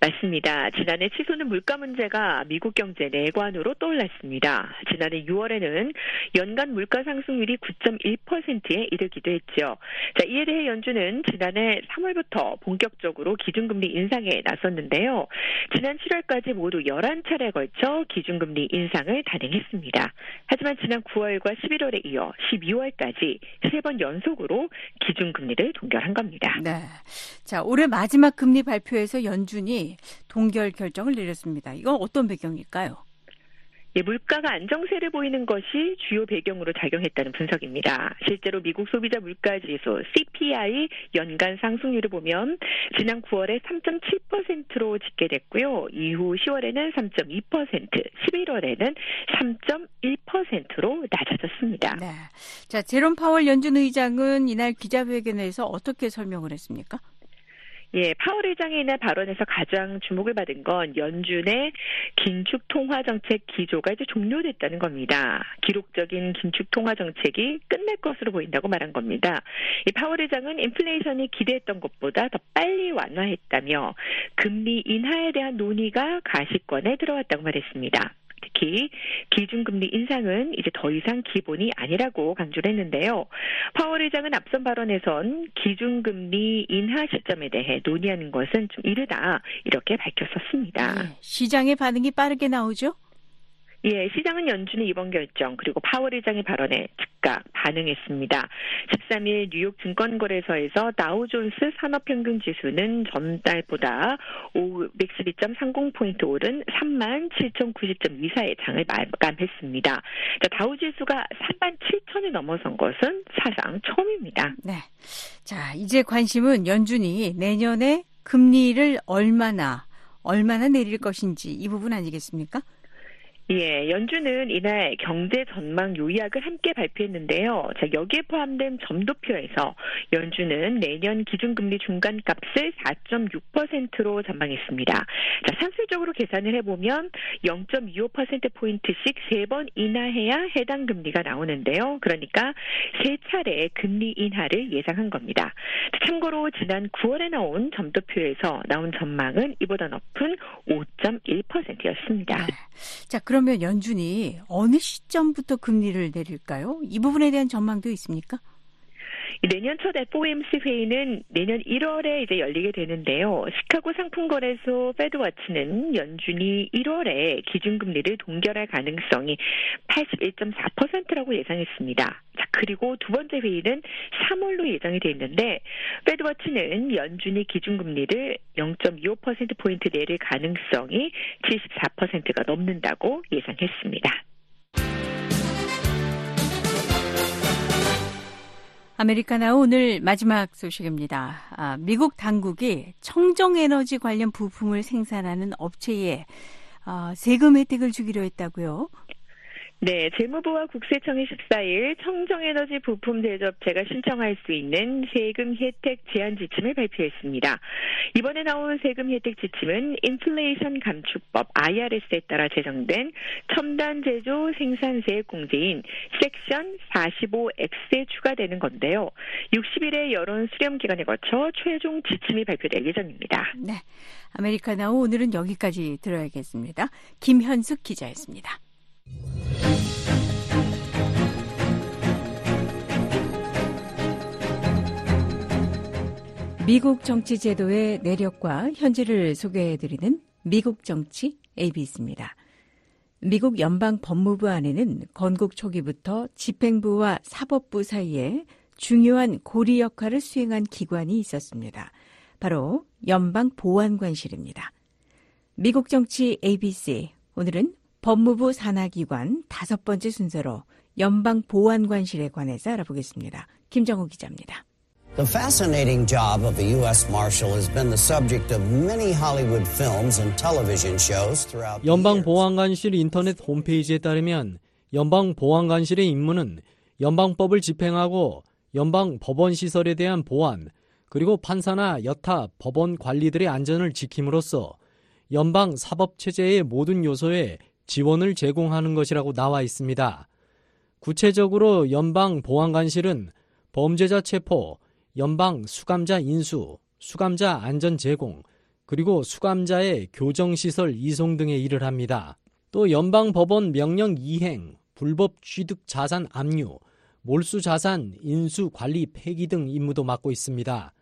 맞습니다. 지난해 치솟는 물가 문제가 미국 경제 내관으로 떠올랐습니다. 지난해 6월에는 연간 물가 상승률이 9.1%에 이르기도 했죠. 자, 이에 대해 연준은 지난해 3월부터 본격적으로 기준금리 인상에 나섰는데요. 지난 7월까지 모두 11차례 걸쳐 기준금리 인상을 단행했습니다. 하지만 지난 9월과 11월에 이어 12월까지 세번 연속으로 기준금리를 동결한 겁니다. 네. 자, 올해 마지막 금리 발표에서 연준 이 동결 결정을 내렸습니다. 이건 어떤 배경일까요? 예, 물가가 안정세를 보이는 것이 주요 배경으로 작용했다는 분석입니다. 실제로 미국 소비자 물가지수 CPI 연간 상승률을 보면 지난 9월에 3.7%로 집계됐고요. 이후 10월에는 3.2%, 11월에는 3.1%로 낮아졌습니다. 네. 자, 제롬 파월 연준 의장은 이날 기자회견에서 어떻게 설명을 했습니까? 예, 파월 의장의 이날 발언에서 가장 주목을 받은 건 연준의 긴축 통화 정책 기조가 이제 종료됐다는 겁니다. 기록적인 긴축 통화 정책이 끝날 것으로 보인다고 말한 겁니다. 이 파월 의장은 인플레이션이 기대했던 것보다 더 빨리 완화했다며 금리 인하에 대한 논의가 가시권에 들어왔다고 말했습니다. 특히 기준금리 인상은 이제 더 이상 기본이 아니라고 강조를 했는데요. 파월 의장은 앞선 발언에선 기준금리 인하 시점에 대해 논의하는 것은 좀 이르다 이렇게 밝혔었습니다. 네. 시장의 반응이 빠르게 나오죠? 예, 시장은 연준의 이번 결정 그리고 파월 의장의 발언에 즉각 반응했습니다. 13일 뉴욕 증권거래소에서 다우존스 산업평균 지수는 전달보다 512.30포인트 오른 3만 7,090.24의 장을 마감했습니다. 자, 다우지수가 3만 7천을 넘어선 것은 사상 처음입니다. 네. 자, 이제 관심은 연준이 내년에 금리를 얼마나 얼마나 내릴 것인지 이 부분 아니겠습니까? 예, 연준은 이날 경제 전망 요약을 함께 발표했는데요. 자, 여기에 포함된 점도표에서 연준은 내년 기준금리 중간값을 4.6%로 전망했습니다. 자, 산술적으로 계산을 해보면 0.25%포인트씩 세번 인하해야 해당 금리가 나오는데요. 그러니까 세 차례 금리 인하를 예상한 겁니다. 참고로 지난 9월에 나온 점도표에서 나온 전망은 이보다 높은 5.1%였습니다. 네. 자, 그 러면 연준이 어느 시점부터 금리를 내릴까요? 이 부분에 대한 전망도 있습니까? 내년 첫 FOMC 회의는 내년 1월에 이제 열리게 되는데요. 시카고 상품거래소 페드와치는 연준이 1월에 기준금리를 동결할 가능성이 81.4%라고 예상했습니다. 자, 그리고 두 번째 회의는 3월로 예정이 돼 있는데 페드와치는 연준이 기준금리를 0.25%포인트 내릴 가능성이 74%가 넘는다고 예상했습니다. 아메리카나 오늘 마지막 소식입니다. 아, 미국 당국이 청정에너지 관련 부품을 생산하는 업체에 아, 세금 혜택을 주기로 했다고요. 네, 재무부와 국세청이 14일 청정에너지 부품 제조업체가 신청할 수 있는 세금 혜택 제한 지침을 발표했습니다. 이번에 나온 세금 혜택 지침은 인플레이션 감축법 IRS에 따라 제정된 첨단 제조 생산세 공제인 섹션 45X에 추가되는 건데요. 60일의 여론 수렴 기간에 거쳐 최종 지침이 발표될 예정입니다. 네, 아메리카나우 오늘은 여기까지 들어야겠습니다. 김현숙 기자였습니다. 미국 정치 제도의 내력과 현재를 소개해드리는 미국 정치 ABC입니다. 미국 연방 법무부 안에는 건국 초기부터 집행부와 사법부 사이에 중요한 고리 역할을 수행한 기관이 있었습니다. 바로 연방 보안관실입니다. 미국 정치 ABC 오늘은 법무부 산하기관 다섯 번째 순서로 연방 보안관실에 관해서 알아보겠습니다. 김정우 기자입니다. The fascinating job of a U.S. Marshal has been the subject of many Hollywood films and television shows throughout the 연방. 보안관실 인터넷 홈페이지에 따르면 연방 보안관실의 임무는 연방법을 집행하고 연방 법원 시설에 대한 보안, 그리고 판사나 여타 법원 관리들의 안전을 지킴으로써 연방 사법 체제의 모든 요소에 지원을 제공하는 것이라고 나와 있습니다. 구체적으로 연방 보안관실은 범죄자 체포, 연방 수감자 인수, 수감자 안전 제공, 그리고 수감자의 교정시설 이송 등의 일을 합니다. 또 연방 법원 명령 이행, 불법 취득 자산 압류, 몰수 자산 인수 관리 폐기 등 임무도 맡고 있습니다.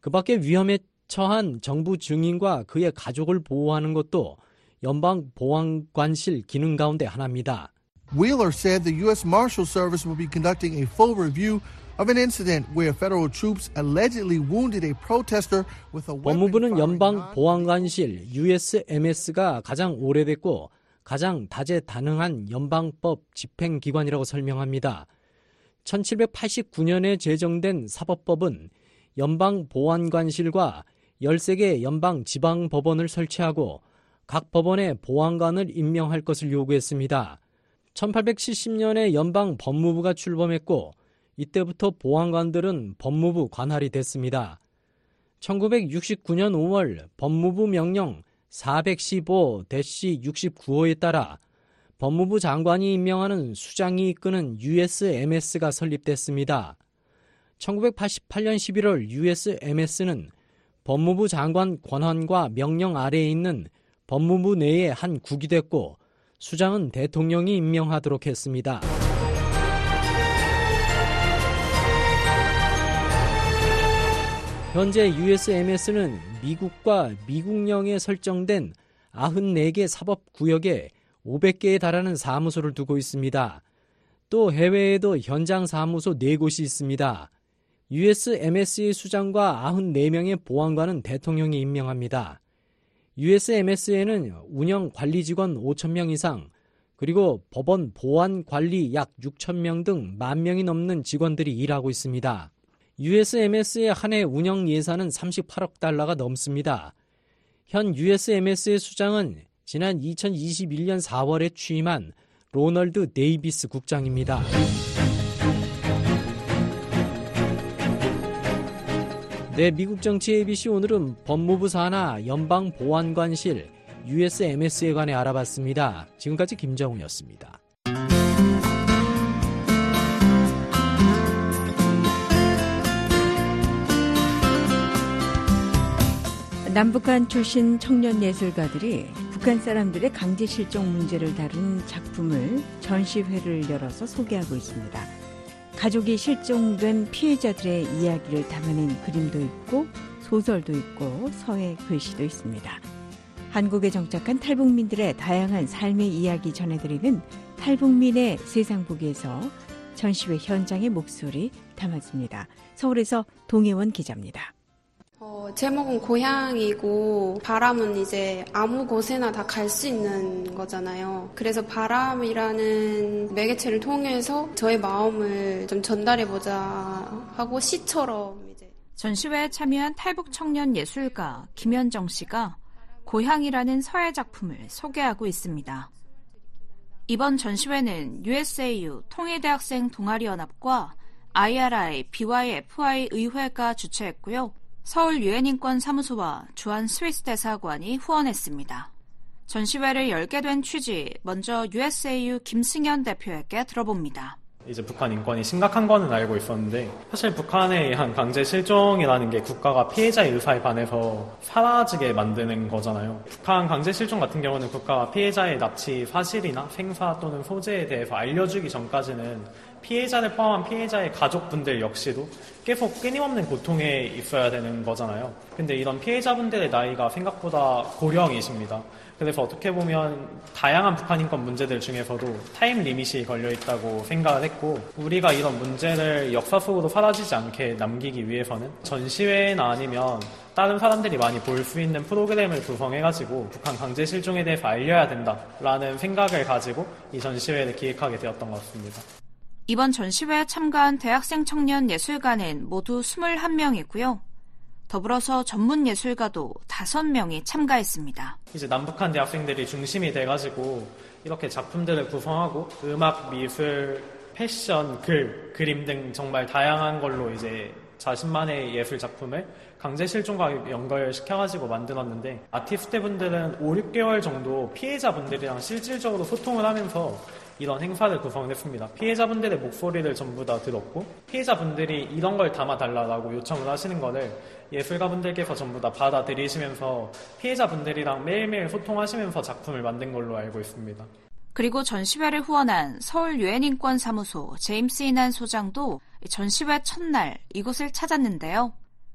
그 밖에 위험에 처한 정부 증인과 그의 가족을 보호하는 것도 연방 보안관실 기능 가운데 하나입니다. Wheeler said the U.S. Marshal Service will be conducting a full review of an incident where federal troops allegedly wounded a protester with a weapon. 법무부는 연방 보안관실 USMS가 가장 오래됐고 가장 다재다능한 연방법 집행기관이라고 설명합니다. 1789년에 제정된 사법법은 연방 보안관실과 13개 연방 지방 법원을 설치하고 각 법원에 보안관을 임명할 것을 요구했습니다. 1870년에 연방 법무부가 출범했고 이때부터 보안관들은 법무부 관할이 됐습니다. 1969년 5월 법무부 명령 415-69호에 따라 법무부 장관이 임명하는 수장이 이끄는 USMS가 설립됐습니다. 1988년 11월 USMS는 법무부 장관 권한과 명령 아래에 있는 법무부 내의 한 국이 됐고 수장은 대통령이 임명하도록 했습니다. 현재 USMS는 미국과 미국령에 설정된 94개 사법구역에 500개에 달하는 사무소를 두고 있습니다. 또 해외에도 현장 사무소 4곳이 있습니다. USMS의 수장과 94명의 보안관은 대통령이 임명합니다. USMS에는 운영 관리 직원 5천명 이상, 그리고 법원 보안 관리 약 6천명 등만 명이 넘는 직원들이 일하고 있습니다. USMS의 한 해 운영 예산은 38억 달러가 넘습니다. 현 USMS의 수장은 지난 2021년 4월에 취임한 로널드 데이비스 국장입니다. 네, 미국 정치 ABC 오늘은 법무부 산하 연방보안관실 USMS에 관해 알아봤습니다. 지금까지 김정우였습니다. 남북한 출신 청년 예술가들이 북한 사람들의 강제 실종 문제를 다룬 작품을 전시회를 열어서 소개하고 있습니다. 가족이 실종된 피해자들의 이야기를 담아낸 그림도 있고 소설도 있고 서예 글씨도 있습니다. 한국에 정착한 탈북민들의 다양한 삶의 이야기 전해드리는 탈북민의 세상 보기에서 전시회 현장의 목소리 담았습니다. 서울에서 동혜원 기자입니다. 어, 제목은 고향이고 바람은 이제 아무 곳에나 다 갈 수 있는 거잖아요. 그래서 바람이라는 매개체를 통해서 저의 마음을 좀 전달해보자 하고 시처럼 이제 전시회에 참여한 탈북 청년 예술가 김현정 씨가 고향이라는 서예 작품을 소개하고 있습니다. 이번 전시회는 USAU 통일대학생 동아리연합과 IRI, BYFI 의회가 주최했고요. 서울 유엔인권 사무소와 주한 스위스 대사관이 후원했습니다. 전시회를 열게 된 취지, 먼저 USAU 김승현 대표에게 들어봅니다. 이제 북한 인권이 심각한 거는 알고 있었는데 사실 북한에 의한 강제 실종이라는 게 국가가 피해자의 의사에 반해서 사라지게 만드는 거잖아요. 북한 강제 실종 같은 경우는 국가가 피해자의 납치 사실이나 생사 또는 소재에 대해서 알려주기 전까지는 피해자를 포함한 피해자의 가족분들 역시도 계속 끊임없는 고통에 있어야 되는 거잖아요. 근데 이런 피해자분들의 나이가 생각보다 고령이십니다. 그래서 어떻게 보면 다양한 북한 인권 문제들 중에서도 타임 리밋이 걸려 있다고 생각을 했고 우리가 이런 문제를 역사 속으로 사라지지 않게 남기기 위해서는 전시회나 아니면 다른 사람들이 많이 볼 수 있는 프로그램을 구성해가지고 북한 강제 실종에 대해서 알려야 된다라는 생각을 가지고 이 전시회를 기획하게 되었던 것 같습니다. 이번 전시회에 참가한 대학생 청년 예술가는 모두 21명이고요. 더불어서 전문 예술가도 5명이 참가했습니다. 이제 남북한 대학생들이 중심이 돼가지고 이렇게 작품들을 구성하고 음악, 미술, 패션, 글, 그림 등 정말 다양한 걸로 이제 자신만의 예술 작품을 강제 실종과 연결시켜가지고 만들었는데 아티스트 분들은 5, 6개월 정도 피해자분들이랑 실질적으로 소통을 하면서 이런 행사를 구성했습니다. 피해자분들의 목소리를 전부 다 들었고 피해자분들이 이런 걸 담아달라고 요청을 하시는 거를 예술가분들께서 전부 다 받아들이시면서 피해자분들이랑 매일매일 소통하시면서 작품을 만든 걸로 알고 있습니다. 그리고 전시회를 후원한 서울 유엔인권 사무소 제임스 이난 소장도 전시회 첫날 이곳을 찾았는데요.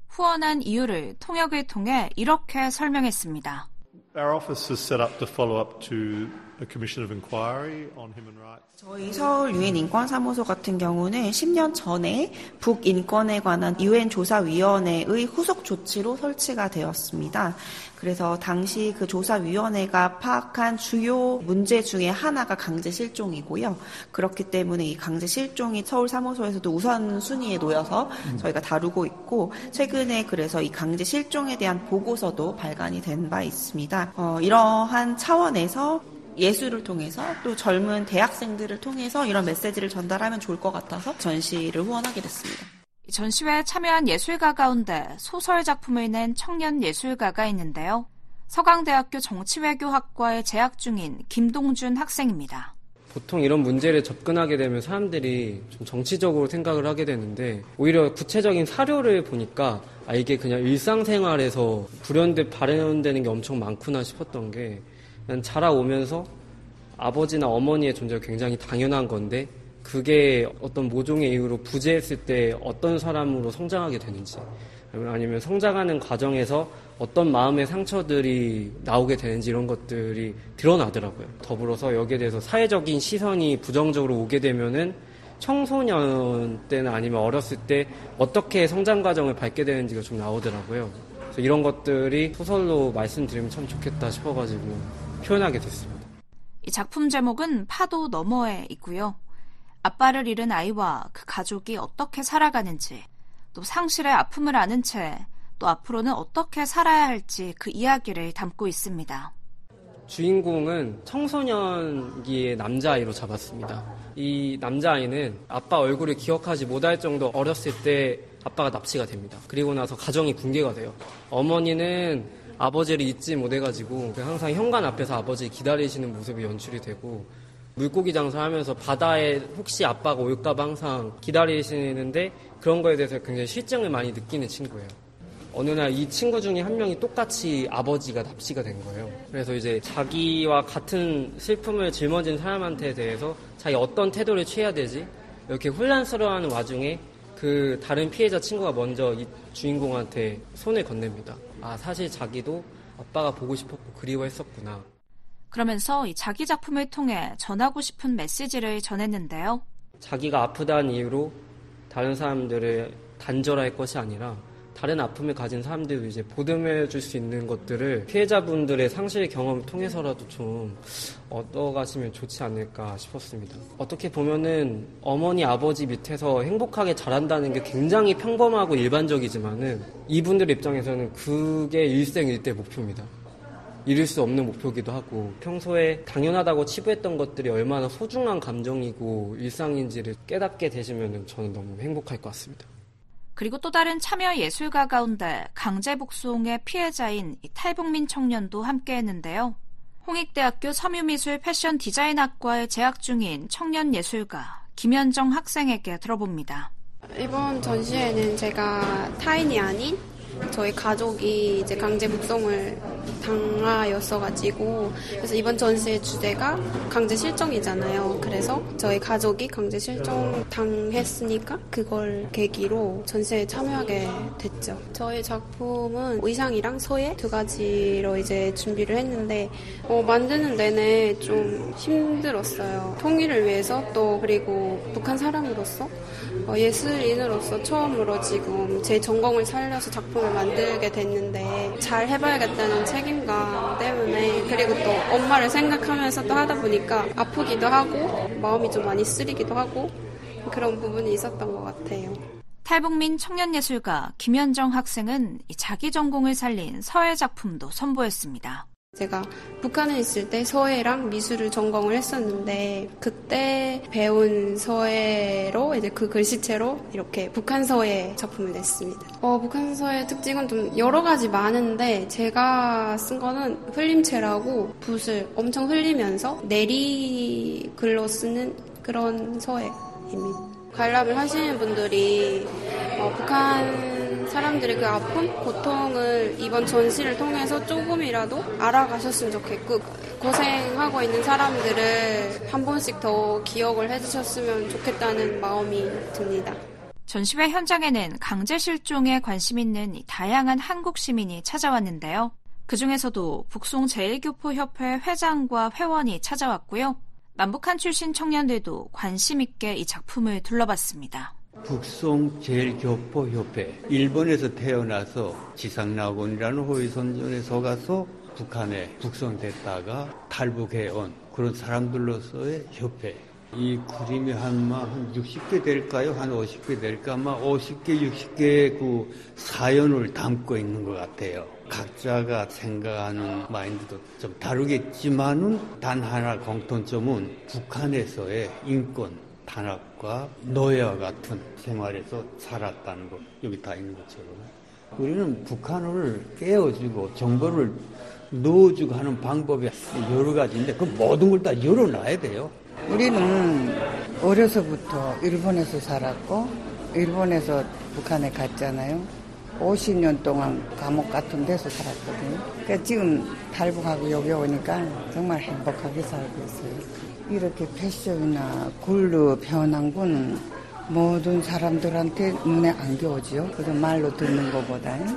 후원한 이유를 통역을 통해 이렇게 설명했습니다. Our office is set up to follow up to 저희 서울 유엔 인권 사무소 같은 경우는 10년 전에 북 인권에 관한 유엔 조사 위원회의 후속 조치로 설치가 되었습니다. 그래서 당시 그 조사위원회가 파악한 주요 문제 중에 하나가 강제 실종이고요. 그렇기 때문에 이 강제 실종이 서울 사무소에서도 우선 순위에 놓여서 저희가 다루고 있고 최근에 그래서 이 강제 실종에 대한 보고서도 발간이 된 바 있습니다. 어, 이러한 차원에서 예술을 통해서 또 젊은 대학생들을 통해서 이런 메시지를 전달하면 좋을 것 같아서 전시를 후원하게 됐습니다. 전시회에 참여한 예술가 가운데 소설 작품을 낸 청년 예술가가 있는데요. 서강대학교 정치외교학과에 재학 중인 김동준 학생입니다. 보통 이런 문제를 접근하게 되면 사람들이 좀 정치적으로 생각을 하게 되는데 오히려 구체적인 사료를 보니까 아 이게 그냥 일상생활에서 불현듯 발현되는 게 엄청 많구나 싶었던 게 자라오면서 아버지나 어머니의 존재가 굉장히 당연한 건데 그게 어떤 모종의 이유로 부재했을 때 어떤 사람으로 성장하게 되는지 아니면 성장하는 과정에서 어떤 마음의 상처들이 나오게 되는지 이런 것들이 드러나더라고요. 더불어서 여기에 대해서 사회적인 시선이 부정적으로 오게 되면은 청소년 때나 아니면 어렸을 때 어떻게 성장 과정을 밟게 되는지가 좀 나오더라고요. 그래서 이런 것들이 소설로 말씀드리면 참 좋겠다 싶어가지고 표현하게 됐습니다. 이 작품 제목은 파도 너머에 있고요. 아빠를 잃은 아이와 그 가족이 어떻게 살아가는지, 또 상실의 아픔을 아는 채 또 앞으로는 어떻게 살아야 할지 그 이야기를 담고 있습니다. 주인공은 청소년기의 남자아이로 잡았습니다. 이 남자아이는 아빠 얼굴을 기억하지 못할 정도 어렸을 때 아빠가 납치가 됩니다. 그리고 나서 가정이 붕괴가 돼요. 어머니는 아버지를 잊지 못해가지고 항상 현관 앞에서 아버지 기다리시는 모습이 연출이 되고 물고기 장사하면서 바다에 혹시 아빠가 올까봐 항상 기다리시는데 그런 거에 대해서 굉장히 실증을 많이 느끼는 친구예요. 어느 날 이 친구 중에 한 명이 똑같이 아버지가 납치가 된 거예요. 그래서 이제 자기와 같은 슬픔을 짊어진 사람한테 대해서 자기 어떤 태도를 취해야 되지? 이렇게 혼란스러워하는 와중에 그 다른 피해자 친구가 먼저 이 주인공한테 손을 건넵니다. 아, 사실 자기도 아빠가 보고 싶었고 그리워했었구나. 그러면서 이 자기 작품을 통해 전하고 싶은 메시지를 전했는데요. 자기가 아프다는 이유로 다른 사람들을 단절할 것이 아니라 다른 아픔을 가진 사람들도 이제 보듬해 줄 수 있는 것들을 피해자분들의 상실 경험을 통해서라도 좀 얻어가시면 좋지 않을까 싶었습니다. 어떻게 보면은 어머니, 아버지 밑에서 행복하게 자란다는 게 굉장히 평범하고 일반적이지만은 이분들 입장에서는 그게 일생일대 목표입니다. 이룰 수 없는 목표기도 하고 평소에 당연하다고 치부했던 것들이 얼마나 소중한 감정이고 일상인지를 깨닫게 되시면 저는 너무 행복할 것 같습니다. 그리고 또 다른 참여 예술가 가운데 강제 북송의 피해자인 탈북민 청년도 함께했는데요. 홍익대학교 섬유미술 패션 디자인학과에 재학 중인 청년 예술가 김현정 학생에게 들어봅니다. 이번 전시회는 제가 타인이 아닌 저희 가족이 이제 강제 북송을 당하였어가지고 그래서 이번 전시의 주제가 강제 실종이잖아요. 그래서 저희 가족이 강제 실종 당했으니까 그걸 계기로 전시에 참여하게 됐죠. 저희 작품은 의상이랑 서예 두 가지로 이제 준비를 했는데 어, 만드는 내내 좀 힘들었어요. 통일을 위해서 또 그리고 북한 사람으로서 어, 예술인으로서 처음으로 지금 제 전공을 살려서 작품을 만들게 됐는데 잘 해봐야겠다는 책 임감 때문에 그리고 또 엄마를 생각하면서 또 하다 보니까 아프기도 하고 마음이 좀 많이 쓰리기도 하고 그런 부분이 있었던 것 같아요. 탈북민 청년예술가 김현정 학생은 자기 전공을 살린 서예 작품도 선보였습니다. 제가 북한에 있을 때 서예랑 미술을 전공을 했었는데 그때 배운 서예로 이제 그 글씨체로 이렇게 북한 서예 작품을 냈습니다. 어, 북한 서예 특징은 좀 여러 가지 많은데 제가 쓴 거는 흘림체라고 붓을 엄청 흘리면서 내리 글로 쓰는 그런 서예입니다. 관람을 하시는 분들이 어, 북한 사람들의 그 아픔, 고통을 이번 전시를 통해서 조금이라도 알아가셨으면 좋겠고 고생하고 있는 사람들을 한 번씩 더 기억을 해주셨으면 좋겠다는 마음이 듭니다. 전시회 현장에는 강제 실종에 관심 있는 다양한 한국 시민이 찾아왔는데요. 그 중에서도 북송 제일교포협회 회장과 회원이 찾아왔고요. 남북한 출신 청년들도 관심 있게 이 작품을 둘러봤습니다. 북송 제일교포협회 일본에서 태어나서 지상낙원이라는 호위선전에 속아서 북한에 북송됐다가 탈북해온 그런 사람들로서의 협회 이 그림이 한마 한 60개 될까요? 한 50개 될까? 아마 50개, 60개의 그 사연을 담고 있는 것 같아요. 각자가 생각하는 마인드도 좀 다르겠지만은 단 하나 공통점은 북한에서의 인권 탄압과 노예와 같은 생활에서 살았다는 것 여기 다 있는 것처럼 우리는 북한을 깨워주고 정보를 넣어주고 하는 방법이 여러 가지인데 그 모든 걸 다 열어놔야 돼요. 우리는 어려서부터 일본에서 살았고 일본에서 북한에 갔잖아요. 50년 동안 감옥 같은 데서 살았거든요. 그러니까 지금 탈북하고 여기 오니까 정말 행복하게 살고 있어요. 이렇게 패션이나 굴로 변한 거는 모든 사람들한테 눈에 안 겨우지요. 그래서 말로 듣는 것보다는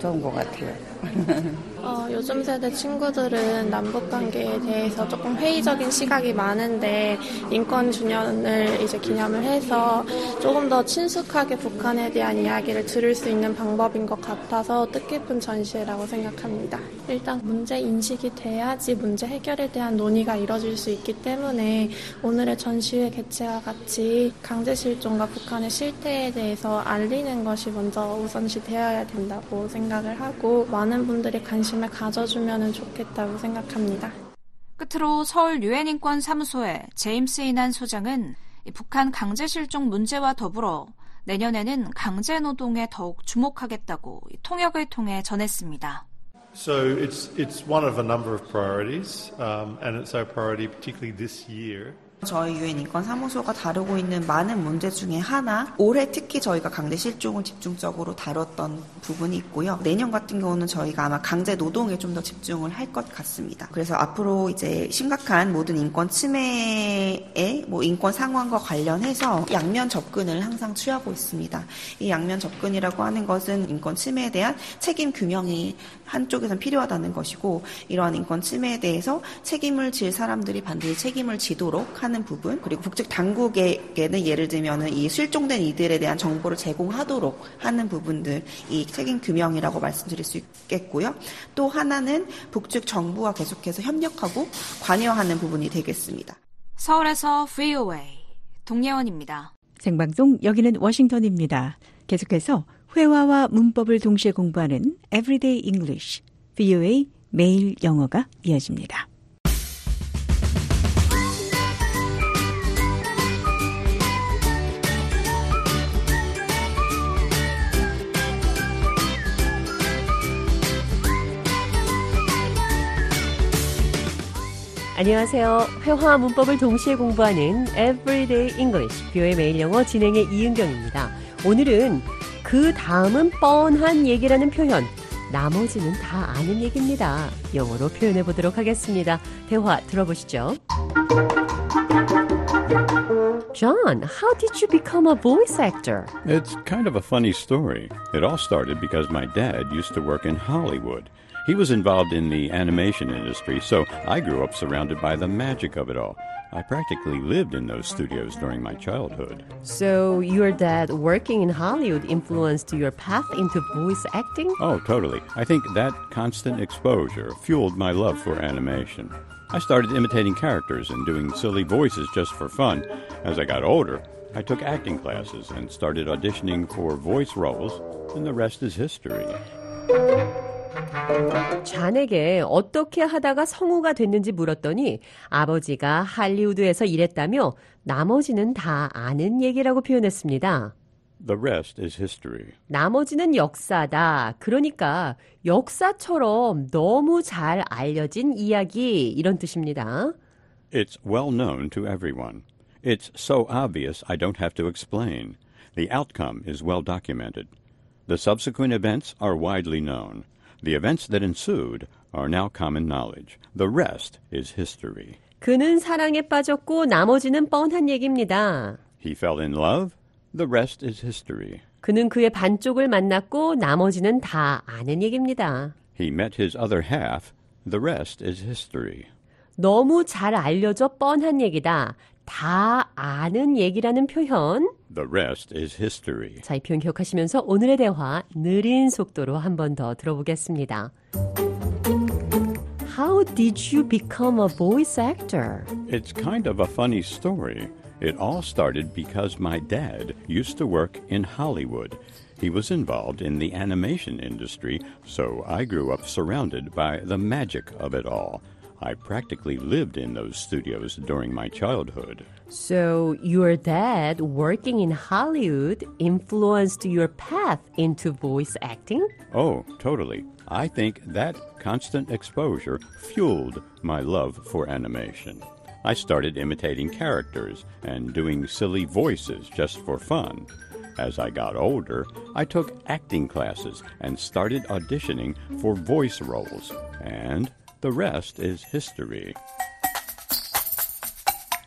좋은 것 같아요. 어, 요즘 세대 친구들은 남북 관계에 대해서 조금 회의적인 시각이 많은데 인권 주년을 이제 기념을 해서 조금 더 친숙하게 북한에 대한 이야기를 들을 수 있는 방법인 것 같아서 뜻깊은 전시회라고 생각합니다. 일단 문제 인식이 돼야지 문제 해결에 대한 논의가 이뤄질 수 있기 때문에 오늘의 전시회 개최와 같이 강제 실종과 북한의 실태에 대해서 알리는 것이 먼저 우선시 되어야 된다고 생각을 하고 많은 분들이 관심 관심을 가져주면 좋겠다고 생각합니다. 끝으로 서울 유엔인권 사무소의 제임스 이난 소장은 북한 강제 실종 문제와 더불어 내년에는 강제 노동에 더욱 주목하겠다고 통역을 통해 전했습니다. So it's it's one of a number of priorities, um, and it's our priority particularly this year. 저희 유엔 인권 사무소가 다루고 있는 많은 문제 중에 하나 올해 특히 저희가 강제 실종을 집중적으로 다뤘던 부분이 있고요. 내년 같은 경우는 저희가 아마 강제 노동에 좀 더 집중을 할 것 같습니다. 그래서 앞으로 이제 심각한 모든 인권 침해의 뭐 인권 상황과 관련해서 양면 접근을 항상 취하고 있습니다. 이 양면 접근이라고 하는 것은 인권 침해에 대한 책임 규명이 한쪽에선 필요하다는 것이고 이러한 인권 침해에 대해서 책임을 질 사람들이 반드시 책임을 지도록 하는 부분 그리고 북측 당국에게는 예를 들면은 이 실종된 이들에 대한 정보를 제공하도록 하는 부분들 이 책임 규명이라고 말씀드릴 수 있겠고요. 또 하나는 북측 정부와 계속해서 협력하고 관여하는 부분이 되겠습니다. 서울에서 VOA 동예원입니다. 생방송 여기는 워싱턴입니다. 계속해서 회화와 문법을 동시에 공부하는 Everyday English, VOA 매일 영어가 이어집니다. 안녕하세요. 회화와 문법을 동시에 공부하는 Everyday English, 뷰의 매일 영어 진행의 이은경입니다. 오늘은 그 다음은 뻔한 얘기라는 표현. 나머지는 다 아는 얘기입니다. 영어로 표현해 보도록 하겠습니다. 대화 들어보시죠. John, how did you become a voice actor? It's kind of a funny story. It all started because my dad used to work in Hollywood. He was involved in the animation industry, so I grew up surrounded by the magic of it all. I practically lived in those studios during my childhood. So, your dad working in Hollywood influenced your path into voice acting? Oh, totally. I think that constant exposure fueled my love for animation. I started imitating characters and doing silly voices just for fun. As I got older, I took acting classes and started auditioning for voice roles, and the rest is history. 잔에게 어떻게 하다가 성우가 됐는지 물었더니 아버지가 할리우드에서 일했다며 나머지는 다 아는 얘기라고 표현했습니다. The rest is history. 나머지는 역사다. 그러니까 역사처럼 너무 잘 알려진 이야기 이런 뜻입니다. It's well known to everyone. It's so obvious I don't have to explain. The outcome is well documented. The subsequent events are widely known. The events that ensued are now common knowledge. The rest is history. 그는 사랑에 빠졌고 나머지는 뻔한 얘기입니다. He fell in love. The rest is history. 그는 그의 반쪽을 만났고 나머지는 다 아는 얘기입니다. He met his other half. The rest is history. 너무 잘 알려져 뻔한 얘기다. 다 아는 얘기라는 표현. The rest is history. 자, 이 표현 기억하시면서 오늘의 대화 느린 속도로 한 번 더 들어보겠습니다. How did you become a voice actor? It's kind of a funny story. It all started because my dad used to work in Hollywood. He was involved in the animation industry, so I grew up surrounded by the magic of it all. I practically lived in those studios during my childhood. So, your dad working in Hollywood influenced your path into voice acting? Oh, totally. I think that constant exposure fueled my love for animation. I started imitating characters and doing silly voices just for fun. As I got older, I took acting classes and started auditioning for voice roles. And the rest is history.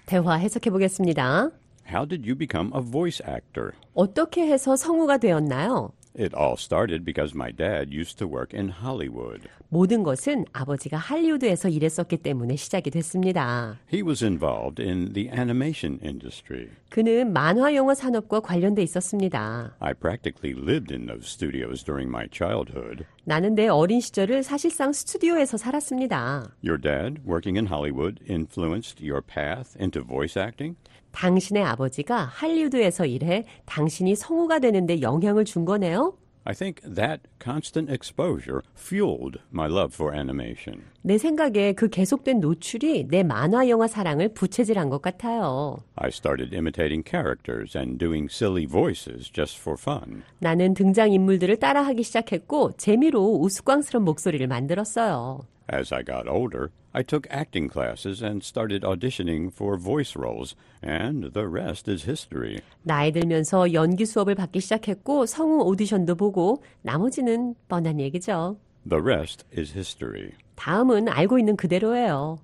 대화 해석해 보겠습니다. How did you become a voice actor? 어떻게 해서 성우가 되었나요? It all started because my dad used to work in Hollywood. 모든 것은 아버지가 할리우드에서 일했었기 때문에 시작이 됐습니다. He was involved in the animation industry. 그는 만화 영화 산업과 관련돼 있었습니다. I practically lived in those studios during my childhood. 나는 내 어린 시절을 사실상 스튜디오에서 살았습니다. Your dad, working in Hollywood, influenced your path into voice acting? 당신의 아버지가 할리우드에서 일해 당신이 성우가 되는데 영향을 준 거네요? I think that constant exposure fueled my love for animation. 내 생각에 그 계속된 노출이 내 만화 영화 사랑을 부채질한 것 같아요. I started imitating characters and doing silly voices just for fun. 나는 등장 인물들을 따라하기 시작했고 재미로 우스꽝스러운 목소리를 만들었어요. As I got older, I took acting classes and started auditioning for voice roles, and the rest is history. 나이 들면서 연기 수업을 받기 시작했고 성우 오디션도 보고 나머지는 뻔한 얘기죠. The rest is history. 다음은 알고 있는 그대로예요.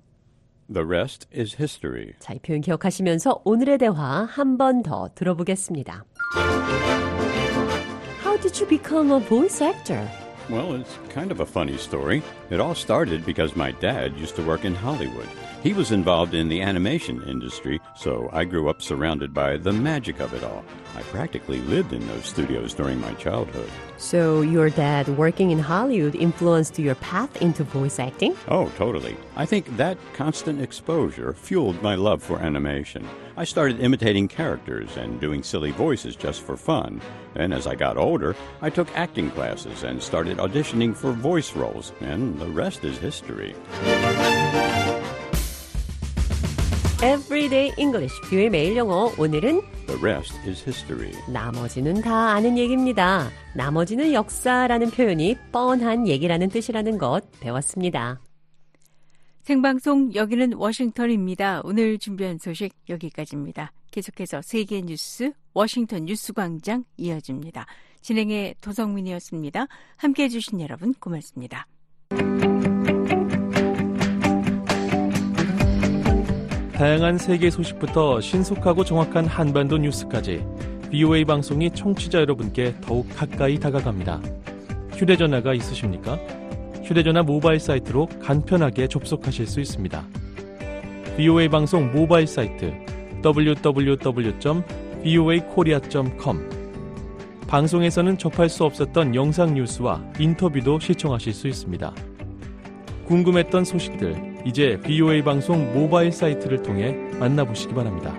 The rest is history. 자, 이 표현 기억하시면서 오늘의 대화 한 번 더 들어보겠습니다. How did you become a voice actor? Well, it's kind of a funny story. It all started because my dad used to work in Hollywood. He was involved in the animation industry, so I grew up surrounded by the magic of it all. I practically lived in those studios during my childhood. So your dad working in Hollywood influenced your path into voice acting? Oh, totally. I think that constant exposure fueled my love for animation. I started imitating characters and doing silly voices just for fun. Then, as I got older, I took acting classes and started auditioning for voice roles, and the rest is history. Everyday English, 뷰의 매일 영어. 오늘은 The rest is history. 나머지는 다 아는 얘기입니다. 나머지는 역사라는 표현이 뻔한 얘기라는 뜻이라는 것 배웠습니다. 생방송 여기는 워싱턴입니다. 오늘 준비한 소식 여기까지입니다. 계속해서 세계 뉴스 워싱턴 뉴스 광장 이어집니다. 진행의 도성민이었습니다. 함께 해 주신 여러분 고맙습니다. 다양한 세계 소식부터 신속하고 정확한 한반도 뉴스까지 VOA 방송이 청취자 여러분께 더욱 가까이 다가갑니다. 휴대전화가 있으십니까? 휴대전화 모바일 사이트로 간편하게 접속하실 수 있습니다. VOA 방송 모바일 사이트 www.voakorea.com 방송에서는 접할 수 없었던 영상 뉴스와 인터뷰도 시청하실 수 있습니다. 궁금했던 소식들 이제 VOA 방송 모바일 사이트를 통해 만나보시기 바랍니다.